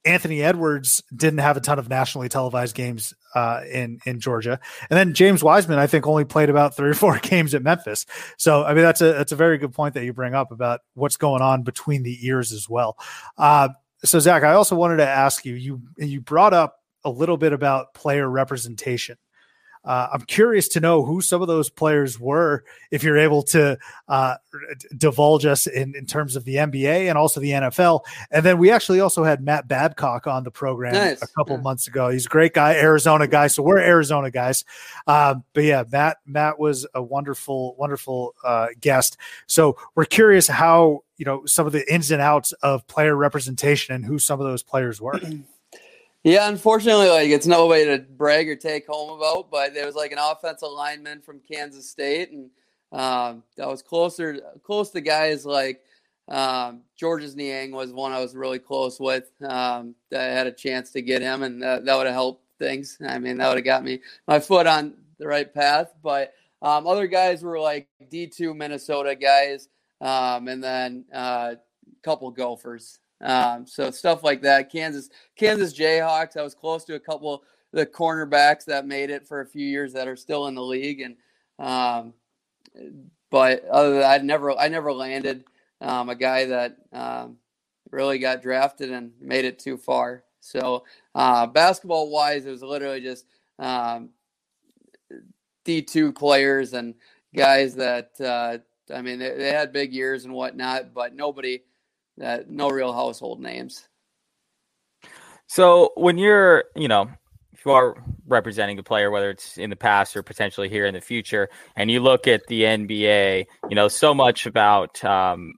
Anthony Edwards didn't have a ton of nationally televised games uh, in in Georgia, and then James Wiseman, I think, only played about three or four games at Memphis. So, I mean, that's a that's a very good point that you bring up about what's going on between the ears as well. Uh, so, Zak, I also wanted to ask you you you brought up a little bit about player representation uh, I'm curious to know who some of those players were, if you're able to uh, divulge us in, in terms of the NBA and also the NFL. And then we actually also had Matt Babcock on the program nice. a couple yeah. months ago. He's a great guy, Arizona guy. So we're Arizona guys. Uh, but yeah, Matt Matt was a wonderful, wonderful uh, guest. So we're curious how you know some of the ins and outs of player representation and who some of those players were. Yeah, unfortunately, like it's no way to brag or take home about, but there was like an offensive lineman from Kansas State, and um, that was closer close to guys like um, Georges Niang was one I was really close with. Um, I had a chance to get him, and that, that would have helped things. I mean, that would have got me my foot on the right path. But um, other guys were like D two Minnesota guys, um, and then a uh, couple Gophers. Um, so stuff like that. Kansas, Kansas Jayhawks. I was close to a couple of the cornerbacks that made it for a few years that are still in the league, and um, but other than I never, I never landed um, a guy that um, really got drafted and made it too far. So uh, basketball wise, it was literally just um, D two players and guys that uh, I mean they, they had big years and whatnot, but nobody that no real household names. So when you're, you know, if you are representing a player, whether it's in the past or potentially here in the future, and you look at the NBA, you know, so much about um,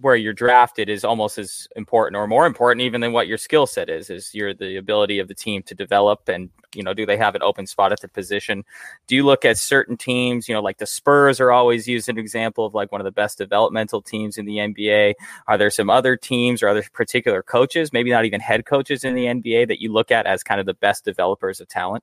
where you're drafted is almost as important or more important even than what your skill set is is your the ability of the team to develop and you know do they have an open spot at the position? Do you look at certain teams you know like the spurs are always used an example of like one of the best developmental teams in the nba are there some other teams or other particular coaches maybe not even head coaches in the nba that you look at as kind of the best developers of talent?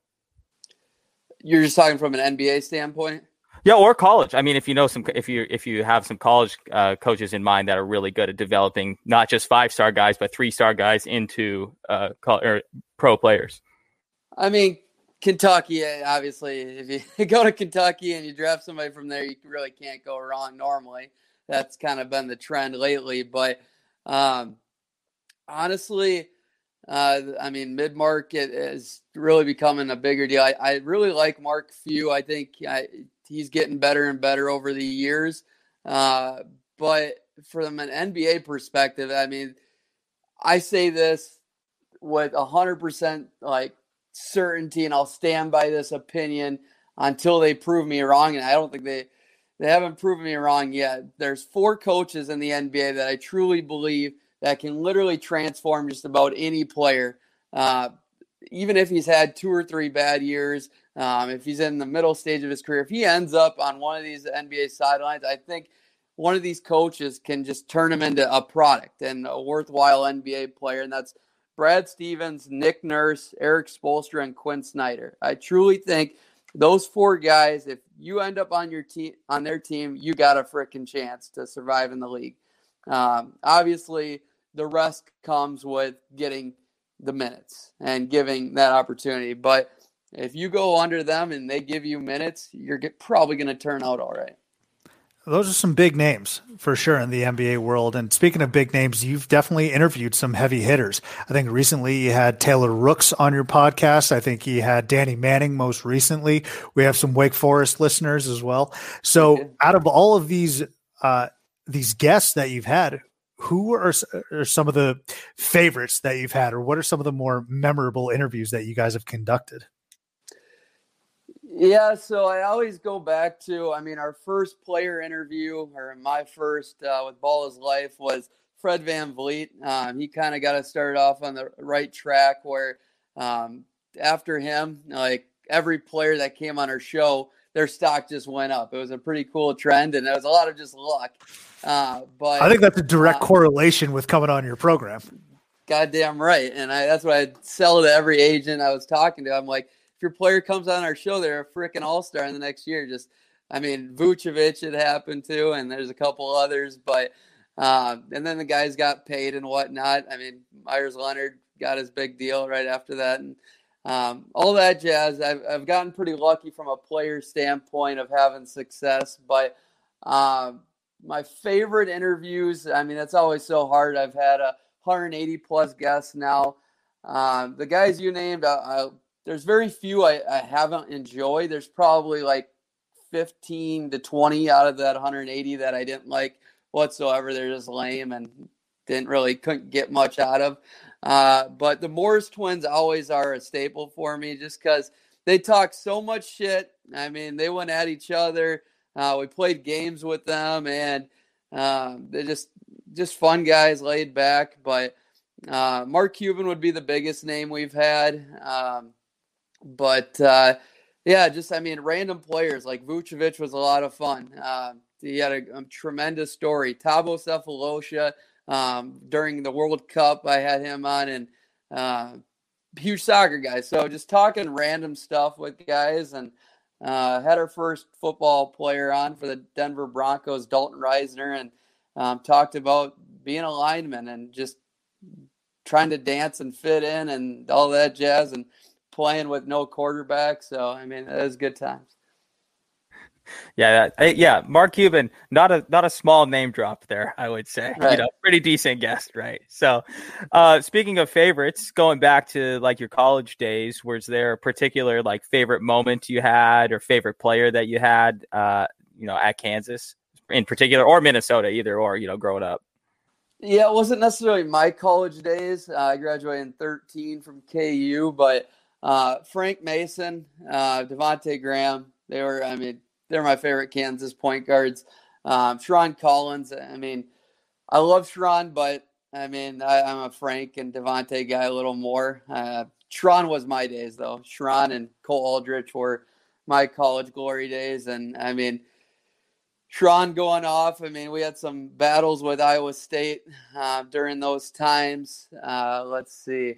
You're just talking from an nba standpoint yeah, or college. I mean, if you know some, if you if you have some college uh, coaches in mind that are really good at developing not just five star guys but three star guys into uh, or pro players. I mean, Kentucky. Eh, obviously, if you go to Kentucky and you draft somebody from there, you really can't go wrong. Normally, that's kind of been the trend lately. But um, honestly, uh, I mean, mid market is really becoming a bigger deal. I, I really like Mark Few. I think I, he's getting better and better over the years. Uh, but from an NBA perspective, I mean, I say this with a hundred percent like certainty, and I'll stand by this opinion until they prove me wrong. And I don't think they they haven't proven me wrong yet. There's four coaches in the NBA that I truly believe that can literally transform just about any player. Uh, even if he's had two or three bad years, um, if he's in the middle stage of his career, if he ends up on one of these NBA sidelines, I think one of these coaches can just turn him into a product and a worthwhile NBA player. And that's Brad Stevens, Nick Nurse, Erik Spoelstra, and Quin Snyder. I truly think those four guys, if you end up on your team on their team, you got a freaking chance to survive in the league. Um, obviously, the rest comes with getting the minutes and giving that opportunity. But if you go under them and they give you minutes, you're get, probably going to turn out all right. Those are some big names for sure in the NBA world. And speaking of big names, you've definitely interviewed some heavy hitters. I think recently you had Taylor Rooks on your podcast. I think you had Danny Manning most recently. We have some Wake Forest listeners as well. So, out of all of these uh, these guests that you've had, who are, are some of the favorites that you've had, or what are some of the more memorable interviews that you guys have conducted? Yeah, so I always go back to, I mean, our first player interview, or my first uh, with Ball is Life, was Fred VanVleet. Um, he kind of got us started off on the right track where um, after him, like every player that came on our show, their stock just went up. It was a pretty cool trend, and it was a lot of just luck. Uh, but I think that's a direct uh, correlation with coming on your program. Goddamn right, and I, that's what I sell to every agent I was talking to. I'm like, your player comes on our show, they're a freaking all star in the next year. Just, I mean, Vucevic it happened to, and there's a couple others, but. Uh, and then the guys got paid and whatnot. I mean, Meyers Leonard got his big deal right after that, and um, all that jazz. I've, I've gotten pretty lucky from a player standpoint of having success, but um, my favorite interviews. I mean, that's always so hard. I've had a 180 plus guests now. Um, the guys you named, uh, I, there's very few I, I haven't enjoyed. There's probably like 15 to 20 out of that 180 that I didn't like whatsoever. They're just lame and didn't really couldn't get much out of. Uh, but the Morris twins always are a staple for me just because they talk so much shit. I mean, they went at each other. Uh, we played games with them, and um, they're just just fun guys, laid back. But uh, Mark Cuban would be the biggest name we've had. Um, but uh, yeah, just I mean, random players like Vucevic was a lot of fun. Uh, he had a, a, tremendous story. Thabo Sefolosha um, during the World Cup. I had him on and uh, huge soccer guy. So just talking random stuff with guys and uh, had our first football player on for the Denver Broncos, Dalton Risner, and um, talked about being a lineman and just trying to dance and fit in and all that jazz and playing with no quarterback. So, I mean, it was good times. Yeah, yeah. Mark Cuban, not a not a small name drop there. I would say, right. you know, pretty decent guest, right? So, uh, speaking of favorites, going back to like your college days, was there a particular like favorite moment you had or favorite player that you had, uh, you know, at Kansas in particular, or Minnesota, either or, you know, growing up? Yeah, it wasn't necessarily my college days. Uh, I graduated in 13 from KU, but uh, Frank Mason, uh, Devonte Graham, they were, I mean, they're my favorite Kansas point guards. Um, Sherron Collins. I mean, I love Sherron, but I mean, I, am a Frank and Devonte guy a little more. Uh, Sherron was my days though. Sherron and Cole Aldrich were my college glory days, and I mean, Sherron going off. I mean, we had some battles with Iowa State uh, during those times. Uh, let's see,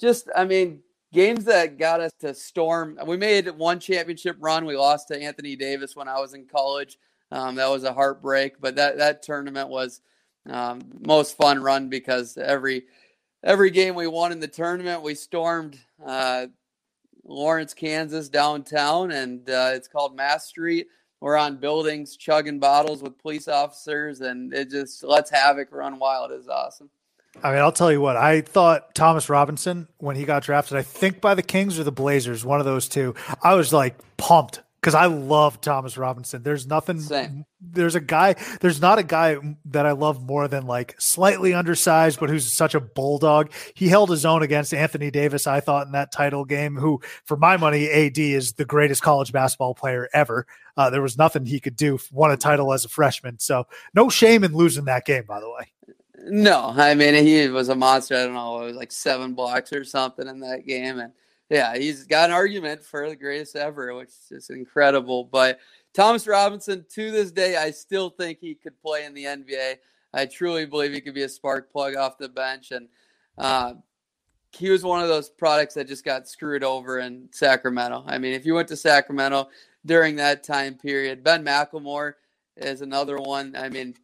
just I mean, games that got us to storm. We made one championship run. We lost to Anthony Davis when I was in college. Um, that was a heartbreak, but that that tournament was um, most fun run because every every game we won in the tournament, we stormed uh, Lawrence, Kansas downtown, and uh, it's called Mass Street. We're on buildings, chugging bottles with police officers, and it just lets havoc run wild. Is awesome. I mean, I'll tell you what, I thought Thomas Robinson, when he got drafted, I think by the Kings or the Blazers, one of those two, I was like pumped because I love Thomas Robinson. There's nothing, Same. there's a guy, there's not a guy that I love more than like slightly undersized, but who's such a bulldog. He held his own against Anthony Davis, I thought, in that title game, who, for my money, AD is the greatest college basketball player ever. Uh, there was nothing he could do, won a title as a freshman. So no shame in losing that game, by the way. No, I mean he was a monster. I don't know, it was like seven blocks or something in that game, and yeah, he's got an argument for the greatest ever, which is just incredible. But Thomas Robinson, to this day, I still think he could play in the NBA. I truly believe he could be a spark plug off the bench, and uh, he was one of those products that just got screwed over in Sacramento. I mean, if you went to Sacramento during that time period, Ben McLemore is another one. I mean,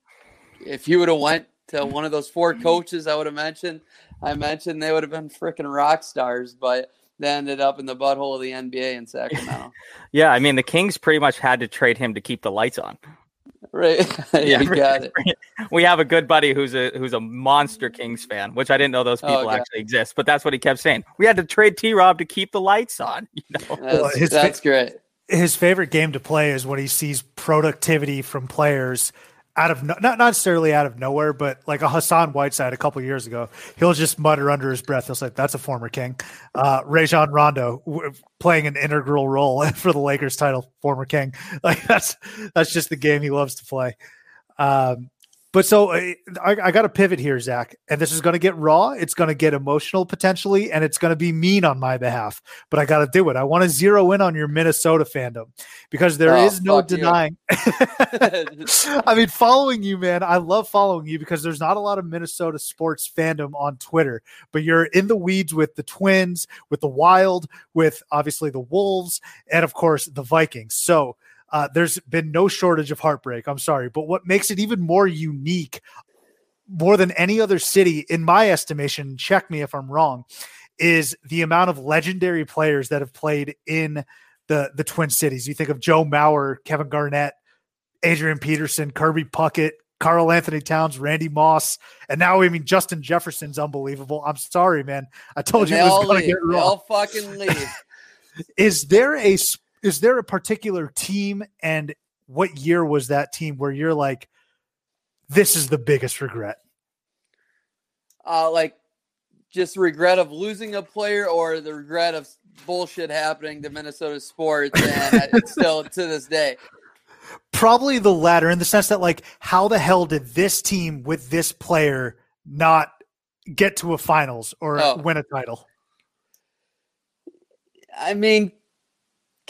if he would have went to one of those four mm-hmm. coaches I would have mentioned. I mentioned they would have been freaking rock stars, but they ended up in the butthole of the NBA in Sacramento. yeah, I mean the Kings pretty much had to trade him to keep the lights on. Right. yeah, you got it. We have a good buddy who's a who's a monster Kings fan, which I didn't know those oh, people oh, actually exist, but that's what he kept saying. We had to trade T Rob to keep the lights on. You know, that's, his, that's great. His favorite game to play is when he sees productivity from players out of no, not necessarily out of nowhere, but like a Hassan Whiteside a couple years ago, he'll just mutter under his breath. He'll say, "That's a former King." Uh, Rajon Rondo w- playing an integral role for the Lakers title, former King. Like that's that's just the game he loves to play. Um, but so uh, I, I got to pivot here, Zak, and this is going to get raw. It's going to get emotional potentially, and it's going to be mean on my behalf. But I got to do it. I want to zero in on your Minnesota fandom because there Oh, is no denying. I mean, following you, man, I love following you because there's not a lot of Minnesota sports fandom on Twitter, but you're in the weeds with the Twins, with the Wild, with obviously the Wolves, and of course the Vikings. So uh, there's been no shortage of heartbreak. I'm sorry, but what makes it even more unique, more than any other city, in my estimation, check me if I'm wrong, is the amount of legendary players that have played in the the Twin Cities. You think of Joe Mauer, Kevin Garnett, Adrian Peterson, Kirby Puckett, Karl-Anthony Towns, Randy Moss, and now I mean Justin Jefferson's unbelievable. I'm sorry, man. I told And you it was going to get They raw. all fucking leave. Is there a is there a particular team and what year was that team where you're like, this is the biggest regret? uh, like just regret of losing a player or the regret of bullshit happening to Minnesota sports and still to this day. Probably the latter in the sense that like, how the hell did this team with this player not get to a finals or Oh. win a title? I mean,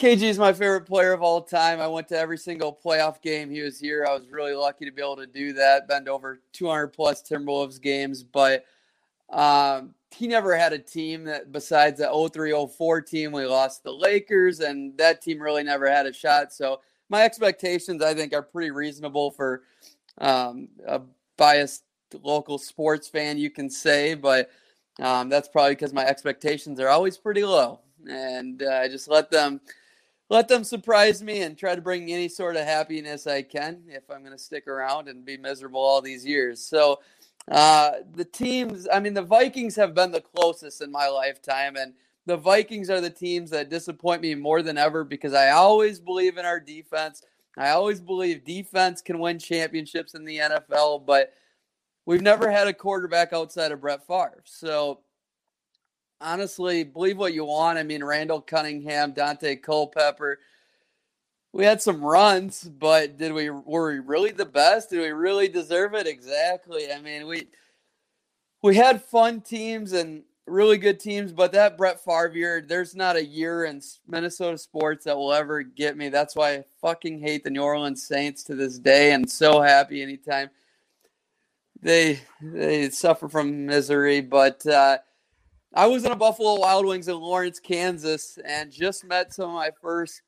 KG is my favorite player of all time. I went to every single playoff game he was here. I was really lucky to be able to do that. Been to over 200 plus Timberwolves games, but um, he never had a team that besides the 0304 team we lost the Lakers, and that team really never had a shot. So my expectations, I think, are pretty reasonable for um, a biased local sports fan, you can say, but um, that's probably because my expectations are always pretty low, and uh, I just let them let them surprise me and try to bring any sort of happiness I can if I'm going to stick around and be miserable all these years. So uh, the teams, I mean, the Vikings have been the closest in my lifetime, and the Vikings are the teams that disappoint me more than ever because I always believe in our defense. I always believe defense can win championships in the NFL, but we've never had a quarterback outside of Brett Favre. So honestly, believe what you want. I mean, Randall Cunningham, Daunte Culpepper. We had some runs, but did we were we really the best? Did we really deserve it? Exactly. I mean, we we had fun teams and really good teams, but that Brett Favre there's not a year in Minnesota sports that will ever get me. That's why I fucking hate the New Orleans Saints to this day, and so happy anytime they they suffer from misery. But uh, I was in a Buffalo Wild Wings in Lawrence, Kansas, and just met some of my first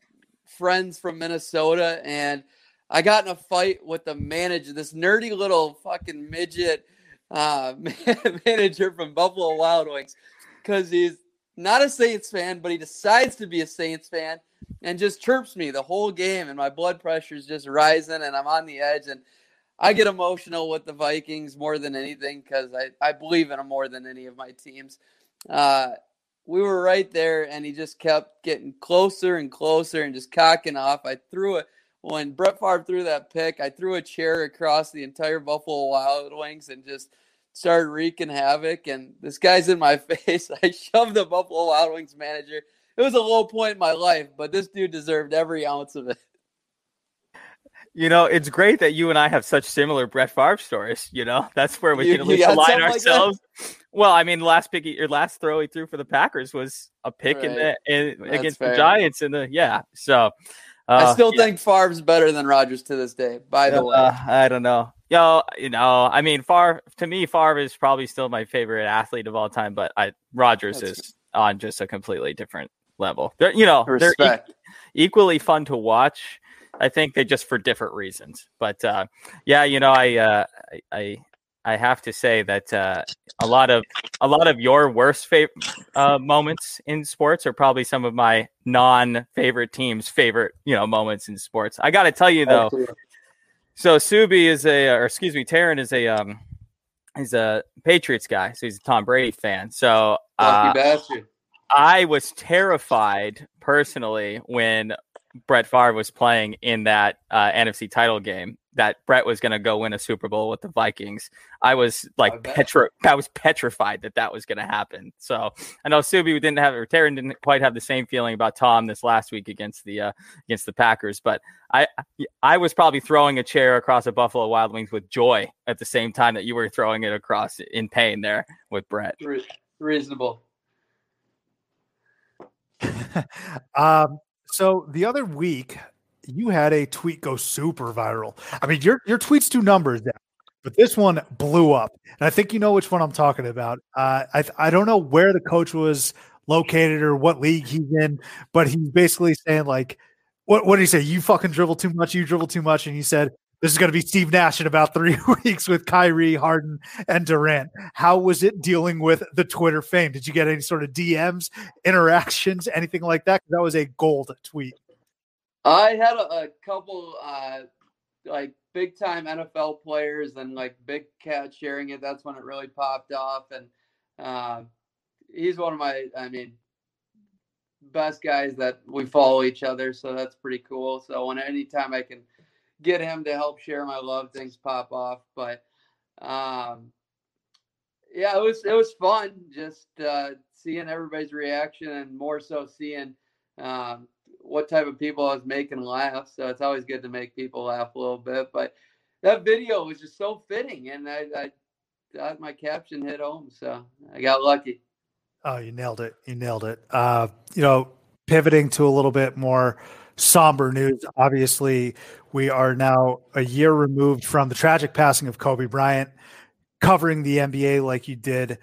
friends from Minnesota, and I got in a fight with the manager, this nerdy little fucking midget uh, manager from Buffalo Wild Wings, because he's not a Saints fan, but he decides to be a Saints fan and just chirps me the whole game, and my blood pressure is just rising, and I'm on the edge, and I get emotional with the Vikings more than anything because I, I believe in them more than any of my teams. Uh, we were right there, and he just kept getting closer and closer and just cocking off. I threw it when Brett Favre threw that pick. I threw a chair across the entire Buffalo Wild Wings and just started wreaking havoc. And this guy's in my face. I shoved the Buffalo Wild Wings manager. It was a low point in my life, but this dude deserved every ounce of it. You know, it's great that you and I have such similar Brett Favre stories. You know, that's where we You- can at least align that? Well, I mean, last pick, your last throw he threw for the Packers was a pick in the in, against fair. the Giants in the yeah. So I uh, still yeah. think Favre's better than Rodgers to this day. By the way, Uh, I don't know. Yo, you know, I mean, Favre to me, Favre is probably still my favorite athlete of all time, but I Rodgers That's- is on just a completely different level. They're, you know, they're e- equally fun to watch. I think they just for different reasons. But uh, yeah, you know, I uh, I, I I have to say that uh, a lot of a lot of your worst favorite uh, moments in sports are probably some of my non-favorite teams' favorite you know moments in sports. I got to tell you though. So Subi is a, or excuse me, Taryn is a um, he's a Patriots guy, so he's a Tom Brady fan. So uh, I was terrified personally when Brett Favre was playing in that uh, NFC title game that Brett was going to go win a Super Bowl with the Vikings. I was like petri- I was petrified that that was going to happen. So I know Subi didn't have or Taryn didn't quite have the same feeling about Tom this last week against the uh, against the Packers, but I I was probably throwing a chair across a Buffalo Wild Wings with joy at the same time that you were throwing it across in pain there with Brett. Reasonable. um, so the other week, you had a tweet go super viral. I mean, your your tweets do numbers but this one blew up, and I think you know which one I'm talking about. Uh, I I don't know where the coach was located or what league he's in, but he's basically saying like, what what did he say? You fucking dribble too much. You dribble too much, and he said. This is going to be Steve Nash in about three weeks with Kyrie, Harden, and Durant. How was it dealing with the Twitter fame? Did you get any sort of DMs, interactions, anything like that? That was a gold tweet. I had a, a couple uh, like big time NFL players and like Big Cat sharing it. That's when it really popped off. And uh, he's one of my, I mean, best guys that we follow each other. So that's pretty cool. So when anytime I can get him to help share my love, things pop off. But um, yeah, it was it was fun just uh, seeing everybody's reaction and more so seeing um, what type of people I was making laugh. So it's always good to make people laugh a little bit. But that video was just so fitting, and I, I thought my caption hit home, so I got lucky. Oh, you nailed it! You nailed it. Uh, you know, pivoting to a little bit more somber news. Obviously, we are now a year removed from the tragic passing of Kobe Bryant. Covering the NBA like you did,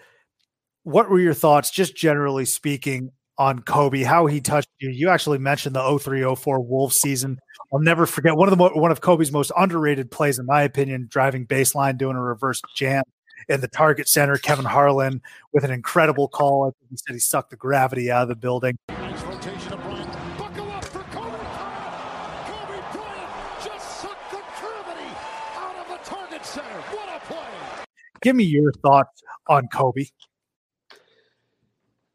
what were your thoughts, just generally speaking, on Kobe, how he touched you. You actually mentioned the 0304 Wolves season. I'll never forget one of the mo- one of Kobe's most underrated plays, in my opinion, driving baseline, doing a reverse jam in the target center. Kevin Harlan with an incredible call. I think he said he sucked the gravity out of the building. Nice rotation of Bryant. Buckle up for Kobe Bryant. Kobe Bryant just sucked the gravity out of the target center. What a play. Give me your thoughts on Kobe.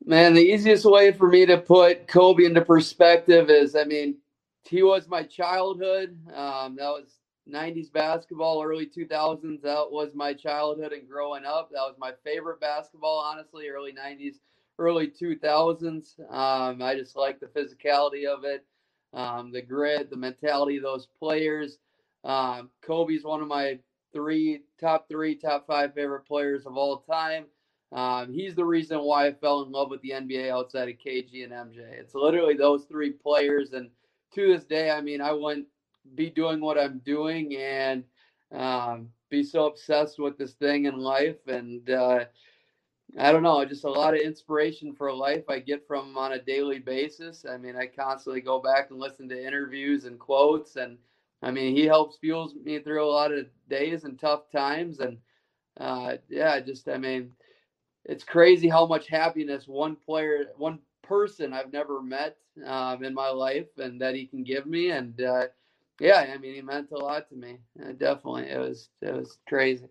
Man, the easiest way for me to put Kobe into perspective is, I mean, he was my childhood. Um, that was 90s basketball, early 2000s. That was my childhood and growing up. That was my favorite basketball, honestly, early 90s, early 2000s. Um, I just like the physicality of it, um, the grit, the mentality of those players. Um, Kobe's one of my three, top three, top five favorite players of all time. Um, he's the reason why I fell in love with the NBA outside of KG and MJ. It's literally those three players. And to this day, I mean, I wouldn't be doing what I'm doing and um, be so obsessed with this thing in life. And uh, I don't know, just a lot of inspiration for life I get from him on a daily basis. I mean, I constantly go back and listen to interviews and quotes. And I mean, he helps fuels me through a lot of days and tough times. And uh, yeah, just, I mean, it's crazy how much happiness one player, one person I've never met um, in my life, and that he can give me. And uh, yeah, I mean, he meant a lot to me. Uh, definitely, it was it was crazy.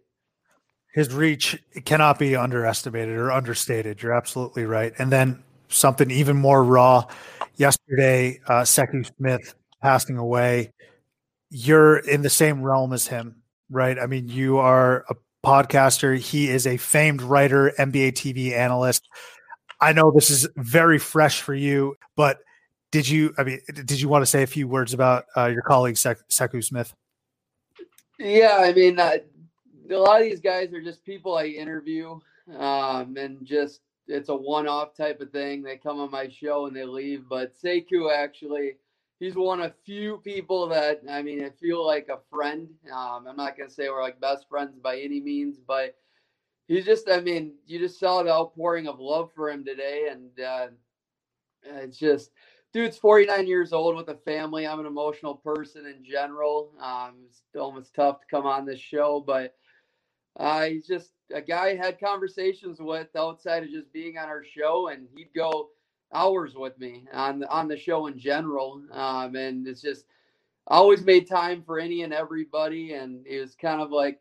His reach cannot be underestimated or understated. You're absolutely right. And then something even more raw. Yesterday, uh, Sekou Smith passing away. You're in the same realm as him, right? I mean, you are a podcaster. He is a famed writer, NBA TV analyst. I know this is very fresh for you, but did you? I mean, did you want to say a few words about uh, your colleague Sek- Sekou Smith? Yeah, I mean, uh, a lot of these guys are just people I interview, um, and just it's a one-off type of thing. They come on my show and they leave. But Sekou actually, he's one of few people that I mean, I feel like a friend. Um, I'm not gonna say we're like best friends by any means, but he's just. I mean, you just saw the outpouring of love for him today, and uh, it's just. Dude's 49 years old with a family. I'm an emotional person in general. Um, it's almost tough to come on this show, but uh, he's just a guy I had conversations with outside of just being on our show, and he'd go hours with me on the, on the show in general. Um, and it's just always made time for any and everybody. And he was kind of like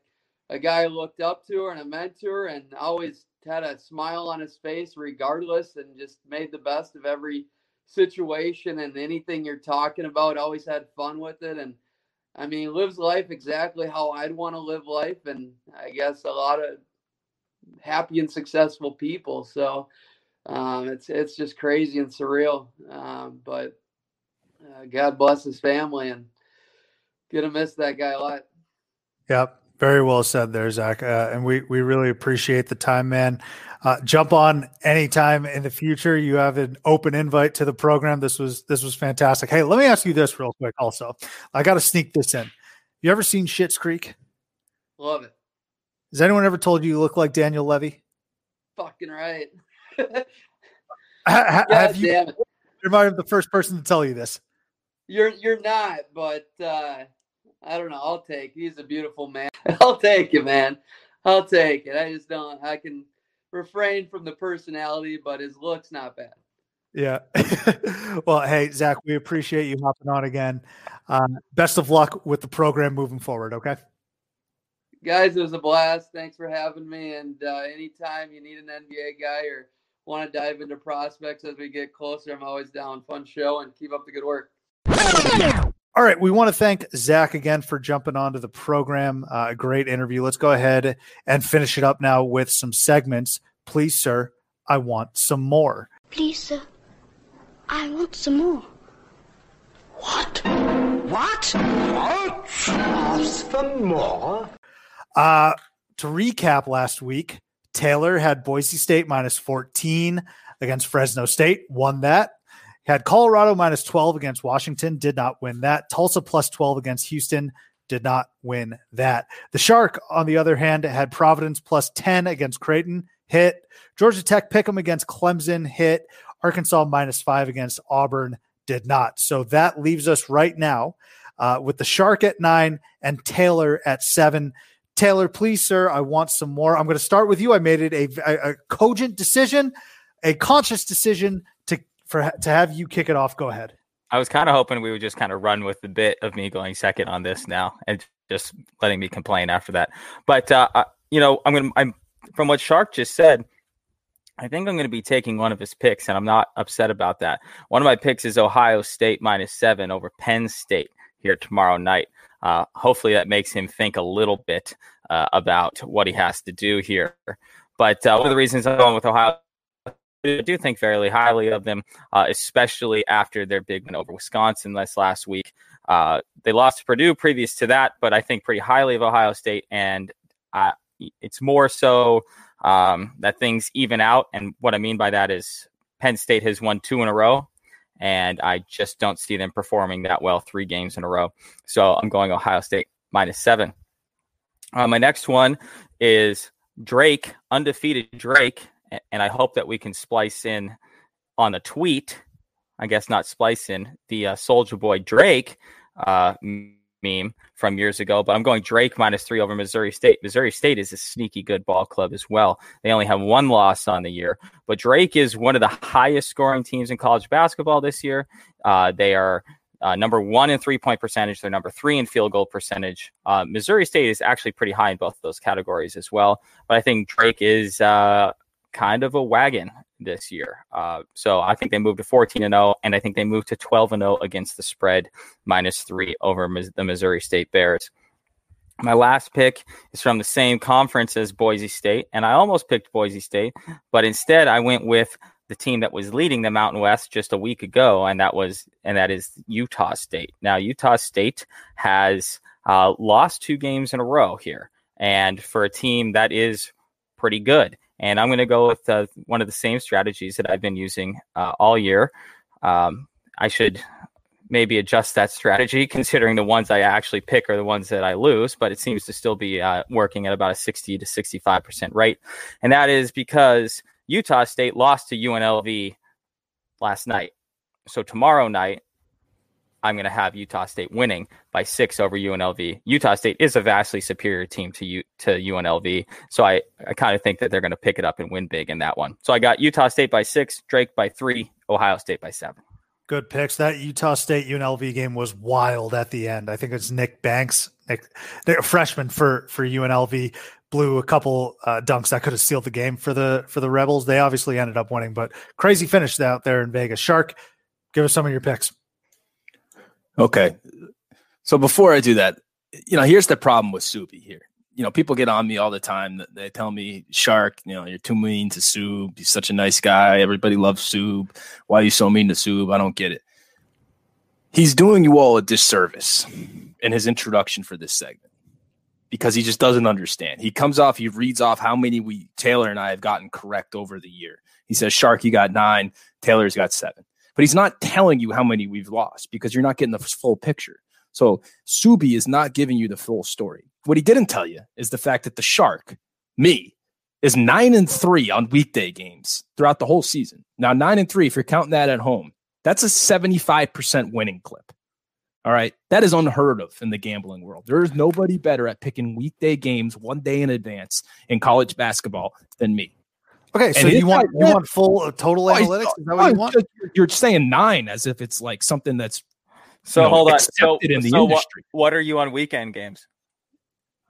a guy I looked up to and a mentor and always had a smile on his face regardless and just made the best of every situation and anything you're talking about always had fun with it and I mean, lives life exactly how I'd want to live life, and I guess a lot of happy and successful people. So um, it's it's just crazy and surreal. Um, but uh, God bless his family, and gonna miss that guy a lot. Yep. Very well said there, Zak. Uh, and we, we really appreciate the time, man. Uh, jump on anytime in the future. You have an open invite to the program. This was this was fantastic. Hey, let me ask you this real quick. Also, I got to sneak this in. You ever seen Schitt's Creek? Love it. Has anyone ever told you you look like Daniel Levy? Fucking right. ha, have you? Damn it. You're not the first person to tell you this. You're you're not, but uh, I don't know. I'll take. He's a beautiful man. I'll take it, man. I'll take it. I just don't. I can refrain from the personality, but his looks not bad. Yeah. well, hey Zak, we appreciate you hopping on again. Um, best of luck with the program moving forward. Okay. Guys, it was a blast. Thanks for having me. And uh, anytime you need an NBA guy or want to dive into prospects as we get closer, I'm always down. Fun show and keep up the good work. All right, we want to thank Zak again for jumping onto the program. Uh, a great interview. Let's go ahead and finish it up now with some segments. Please, sir, I want some more. Please, sir, I want some more. What? What? What? Ask for more? Uh, to recap last week, Taylor had Boise State minus 14 against Fresno State, won that. Had Colorado minus 12 against Washington, did not win that. Tulsa plus 12 against Houston, did not win that. The Shark, on the other hand, had Providence plus 10 against Creighton, hit. Georgia Tech pick them against Clemson, hit. Arkansas minus five against Auburn, did not. So that leaves us right now uh, with the Shark at nine and Taylor at seven. Taylor, please, sir, I want some more. I'm going to start with you. I made it a, a, a cogent decision, a conscious decision to for to have you kick it off. Go ahead. I was kind of hoping we would just kind of run with the bit of me going second on this now and just letting me complain after that. But uh, I, you know, I'm gonna. I'm from what Shark just said. I think I'm going to be taking one of his picks, and I'm not upset about that. One of my picks is Ohio State minus seven over Penn State here tomorrow night. Uh, hopefully, that makes him think a little bit uh, about what he has to do here. But uh, one of the reasons I'm going with Ohio I do think fairly highly of them, uh, especially after their big win over Wisconsin this last week. Uh, they lost to Purdue previous to that, but I think pretty highly of Ohio State, and it's more so um, that things even out. And what I mean by that is Penn State has won two in a row, and I just don't see them performing that well three games in a row. So I'm going Ohio State minus seven. Uh, my next one is Drake, undefeated Drake and I hope that we can splice in on a tweet. I guess not splice in the uh, Soldier Boy Drake uh, meme from years ago, but I'm going Drake minus three over Missouri State. Missouri State is a sneaky good ball club as well. They only have one loss on the year, but Drake is one of the highest scoring teams in college basketball this year. Uh, they are uh, number one in three point percentage. They're number three in field goal percentage. Uh, Missouri State is actually pretty high in both of those categories as well. But I think Drake is uh, kind of a wagon this year. Uh, so I think they moved to 14 and 0, and I think they moved to 12 and 0 against the spread, minus three over the Missouri State Bears. My last pick is from the same conference as Boise State, and I almost picked Boise State, but instead I went with the team that was leading the Mountain West just a week ago, and that was and that is Utah State. Now Utah State has uh, lost two games in a row here, and for a team that is pretty good. And I'm going to go with uh, one of the same strategies that I've been using uh, all year. Um, I should maybe adjust that strategy considering the ones I actually pick are the ones that I lose, but it seems to still be uh, working at about a 60 to 65% rate. And that is because Utah State lost to UNLV last night. So tomorrow night, I'm going to have Utah State winning by six over UNLV. Utah State is a vastly superior team to U, to UNLV, so I, I kind of think that they're going to pick it up and win big in that one. So I got Utah State by six, Drake by three, Ohio State by seven. Good picks. That Utah State UNLV game was wild at the end. I think it's Nick Banks, Nick, freshman for for UNLV, blew a couple uh, dunks that could have sealed the game for the for the Rebels. They obviously ended up winning, but crazy finish out there in Vegas. Shark, give us some of your picks. Okay. So before I do that, you know, here's the problem with Subi here. You know, people get on me all the time. They tell me, Shark, you know, you're too mean to Sub. He's such a nice guy. Everybody loves Sub. Why are you so mean to Sub? I don't get it. He's doing you all a disservice in his introduction for this segment because he just doesn't understand. He comes off, he reads off how many we Taylor and I have gotten correct over the year. He says, Shark, you got nine, Taylor's got seven. But he's not telling you how many we've lost because you're not getting the full picture. So Subi is not giving you the full story. What he didn't tell you is the fact that the Shark, me, is nine and three on weekday games throughout the whole season. Now, nine and three, if you're counting that at home, that's a 75% winning clip. All right. That is unheard of in the gambling world. There is nobody better at picking weekday games one day in advance in college basketball than me. Okay, so you want you want full uh, total Oh, analytics? Is that what you want? You're, you're saying nine as if it's like something that's So you know, hold on. So, accepted in the so what, industry. what are you on weekend games?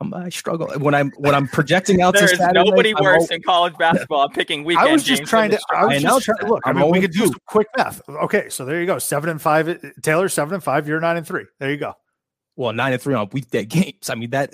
Um, I struggle when I'm when I'm projecting out. there is Saturday, nobody I'm worse al- in college basketball. I'm picking weekend. I was just trying to. I was just trying. to Look, I I'm mean, we only could do two. some quick math. Okay, so there you go. Seven and five. Taylor seven and five. You're nine and three. There you go. well nine and three on weekday games. I mean that.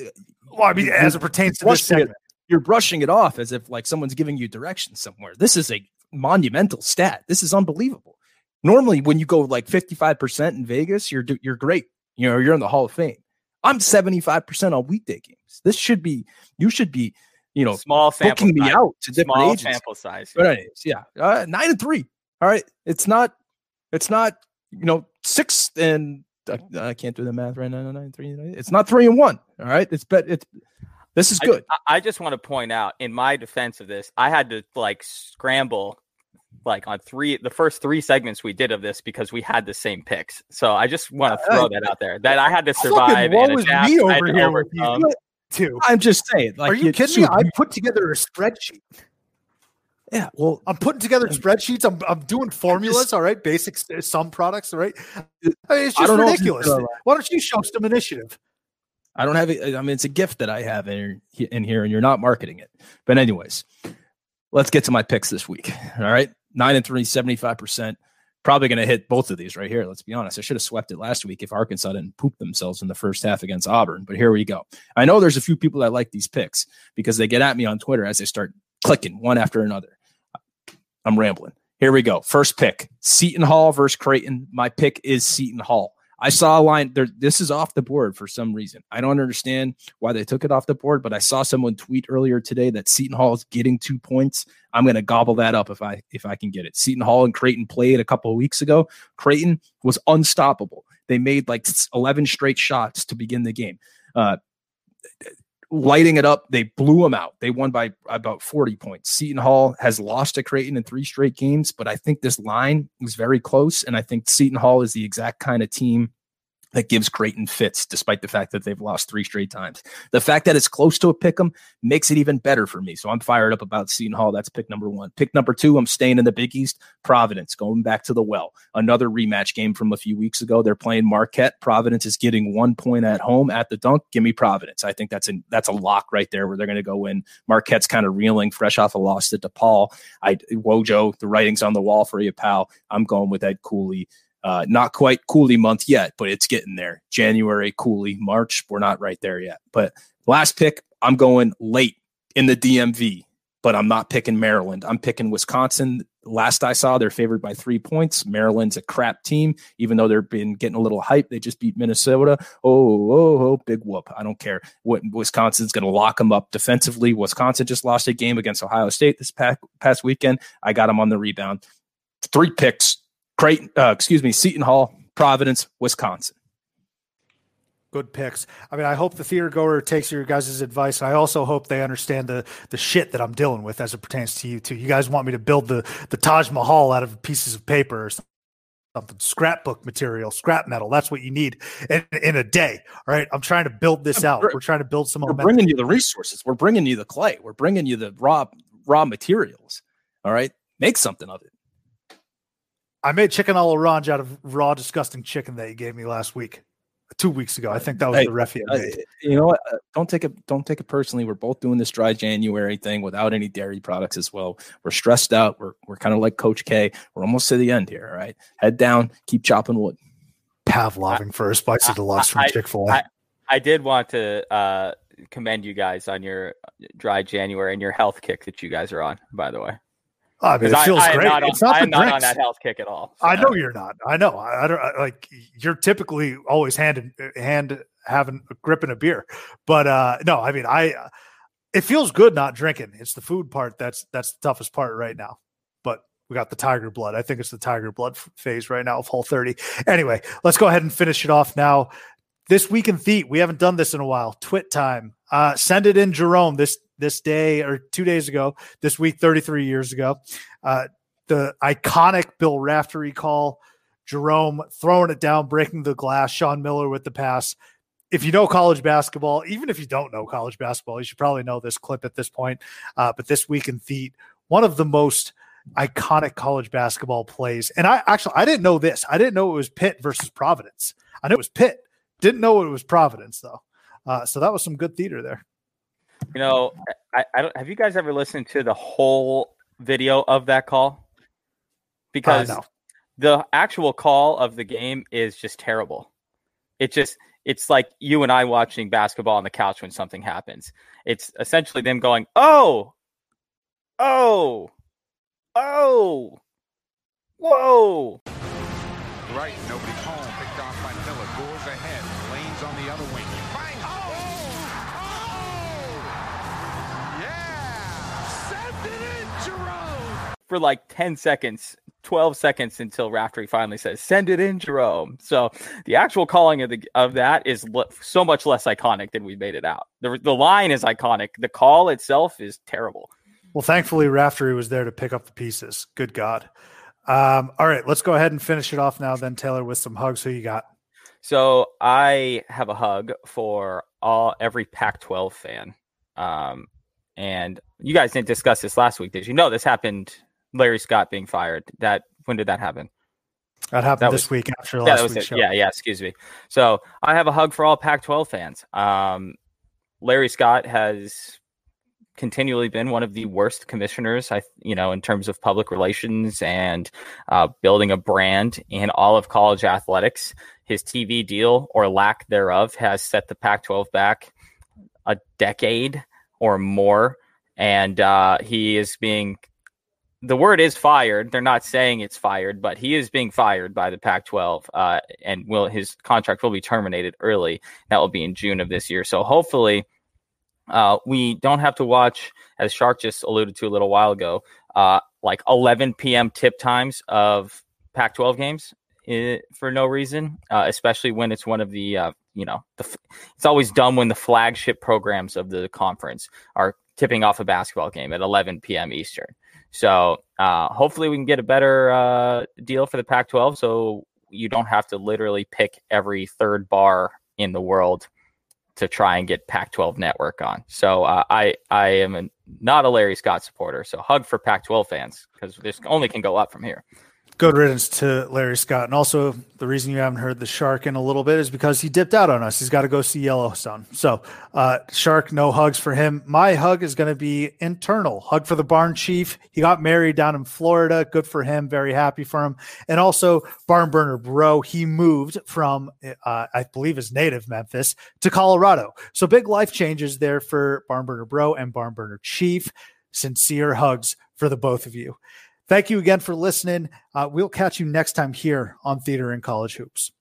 Well, I mean, as it pertains to this brushing segment. You're brushing it off as if like someone's giving you directions somewhere. This is a monumental stat. This is unbelievable. Normally, when you go like 55% in Vegas, you're you're great. You know, you're in the Hall of Fame. I'm 75% on weekday games. This should be you should be, you know, small sample booking me size. out to different Small agencies. sample size. But anyways, yeah, uh, nine and three. All right, it's not, it's not, you know, six and uh, I can't do the math right now. Nine and three. It's not three and one. All right, it's bet it's this is good. I, I just want to point out, in my defense of this, I had to like scramble, like on three, the first three segments we did of this because we had the same picks. So I just want to throw that out there that I had to survive. What woe and is adapt. me over to here with you. Too. I'm just saying. Like, Are you kidding me? I put together a spreadsheet. Yeah, well, I'm putting together spreadsheets. I'm, I'm doing formulas. all right, basic s- some products. All right, I mean, it's just don't know if ridiculous. Why don't you show some initiative? I don't have it. I mean, it's a gift that I have in, in here, and you're not marketing it. But, anyways, let's get to my picks this week. All right. Nine and three, 75%. Probably going to hit both of these right here. Let's be honest. I should have swept it last week if Arkansas didn't poop themselves in the first half against Auburn. But here we go. I know there's a few people that like these picks because they get at me on Twitter as they start clicking one after another. I'm rambling. Here we go. First pick Seton Hall versus Creighton. My pick is Seton Hall. I saw a line there. This is off the board for some reason. I don't understand why they took it off the board, but I saw someone tweet earlier today that Seton Hall is getting two points. I'm going to gobble that up if I if I can get it. Seton Hall and Creighton played a couple of weeks ago. Creighton was unstoppable. They made like 11 straight shots to begin the game. Uh, lighting it up. They blew them out. They won by about 40 points. Seton Hall has lost to Creighton in three straight games, but I think this line is very close. And I think Seton Hall is the exact kind of team that gives Creighton fits, despite the fact that they've lost three straight times. The fact that it's close to a pick 'em makes it even better for me. So I'm fired up about Seton Hall. That's pick number one. Pick number two, I'm staying in the Big East. Providence, going back to the well. Another rematch game from a few weeks ago. They're playing Marquette. Providence is getting one point at home at the dunk. Give me Providence. I think that's a that's a lock right there where they're going to go in. Marquette's kind of reeling, fresh off a loss to DePaul. I Wojo, the writing's on the wall for you, pal. I'm going with Ed Cooley. Uh, not quite Cooley month yet, but it's getting there. January, Cooley, March, we're not right there yet. But last pick, I'm going late in the DMV, but I'm not picking Maryland. I'm picking Wisconsin. Last I saw, they're favored by three points. Maryland's a crap team, even though they've been getting a little hype. They just beat Minnesota. Oh, oh, oh, big whoop. I don't care. What Wisconsin's going to lock them up defensively. Wisconsin just lost a game against Ohio State this past, past weekend. I got them on the rebound. Three picks. Creighton, uh, excuse me, Seton Hall, Providence, Wisconsin. Good picks. I mean, I hope the theater goer takes your guys' advice. I also hope they understand the the shit that I'm dealing with as it pertains to you too. You guys want me to build the the Taj Mahal out of pieces of paper or something, scrapbook material, scrap metal. That's what you need in, in a day. All right, I'm trying to build this out. We're trying to build some We're momentum. bringing you the resources. We're bringing you the clay. We're bringing you the raw raw materials. All right, make something of it. I made chicken a l'orange out of raw, disgusting chicken that you gave me last week, two weeks ago. I think that was Hey, the refie I uh, made. you know what? Uh, don't take it. Don't take it personally. We're both doing this dry January thing without any dairy products as well. We're stressed out. We're we're kind of like Coach K. We're almost to the end here. All right, head down. Keep chopping wood. Pavloving for a spicy deluxe from I- Chick Fil I, A. I did want to uh, commend you guys on your dry January and your health kick that you guys are on. By the way, I mean, it feels I am great. not on- it's not I am not on drinks. that health kick at all. I know you're not. I know. I, I don't I, like. You're typically always hand in, hand having a grip in a beer, but uh no. I mean, I. It feels good not drinking. It's the food part that's that's the toughest part right now. But we got the tiger blood. I think it's the tiger blood phase right now of Whole 30. Anyway, let's go ahead and finish it off now. This week in Theat, we haven't done this in a while. Twit time. Uh, send it in, Jerome. This this day or two days ago. This week, 33 years ago. Uh, the iconic Bill Raftery call. Jerome throwing it down, breaking the glass. Sean Miller with the pass. If you know college basketball, even if you don't know college basketball, you should probably know this clip at this point. Uh, but this week in Theat, one of the most iconic college basketball plays. And I actually I didn't know this. I didn't know it was Pitt versus Providence. I knew it was Pitt. Didn't know it was Providence though. Uh, so that was some good theater there. You know, I, I don't. Have you guys ever listened to the whole video of that call? Because Uh, no. the actual call of the game is just terrible. It just it's like you and I watching basketball on the couch when something happens. It's essentially them going, "Oh, oh, oh, whoa." Right, nobody's home. For like 10 seconds, 12 seconds until Raftery finally says, send it in, Jerome. So the actual calling of the of that is le- so much less iconic than we made it out. The, the line is iconic. The call itself is terrible. Well, thankfully, Raftery was there to pick up the pieces. Good God. Um, all right, let's go ahead and finish it off now, then, Taylor, with some hugs. Who you got? So I have a hug for all every Pac-12 fan. Um, and you guys didn't discuss this last week, did you? know this happened. Larry Scott being fired. That when did that happen? That happened That this was- week after last week's it. show. Yeah, yeah. Excuse me. So I have a hug for all Pac-12 fans. Um, Larry Scott has continually been one of the worst commissioners, I you know, in terms of public relations and uh, building a brand in all of college athletics. His TV deal or lack thereof has set the Pac-12 back a decade or more, and uh, he is being the word is fired. They're not saying it's fired, but he is being fired by the Pac-12, uh, and will his contract will be terminated early. That will be in June of this year. So hopefully, uh, we don't have to watch, as Shark just alluded to a little while ago, uh, like 11 p.m. tip times of Pac-12 games eh, for no reason, uh, especially when it's one of the uh, you know the it's always dumb when the flagship programs of the conference are tipping off a basketball game at 11 p.m. Eastern. So uh, hopefully we can get a better uh, deal for the Pac-12, so you don't have to literally pick every third bar in the world to try and get Pac-12 network on. So uh, I I am not a Larry Scott supporter. So hug for Pac-12 fans because this only can go up from here. Good riddance to Larry Scott. And also, the reason you haven't heard the Shark in a little bit is because he dipped out on us. He's got to go see Yellowstone. So, uh, Shark, no hugs for him. My hug is going to be internal. Hug for the barn chief. He got married down in Florida. Good for him. Very happy for him. And also, barn burner bro. He moved from, uh, I believe, his native Memphis to Colorado. So, big life changes there for barn burner bro and barn burner chief. Sincere hugs for the both of you. Thank you again for listening. Uh, we'll catch you next time here on Theater and College Hoops.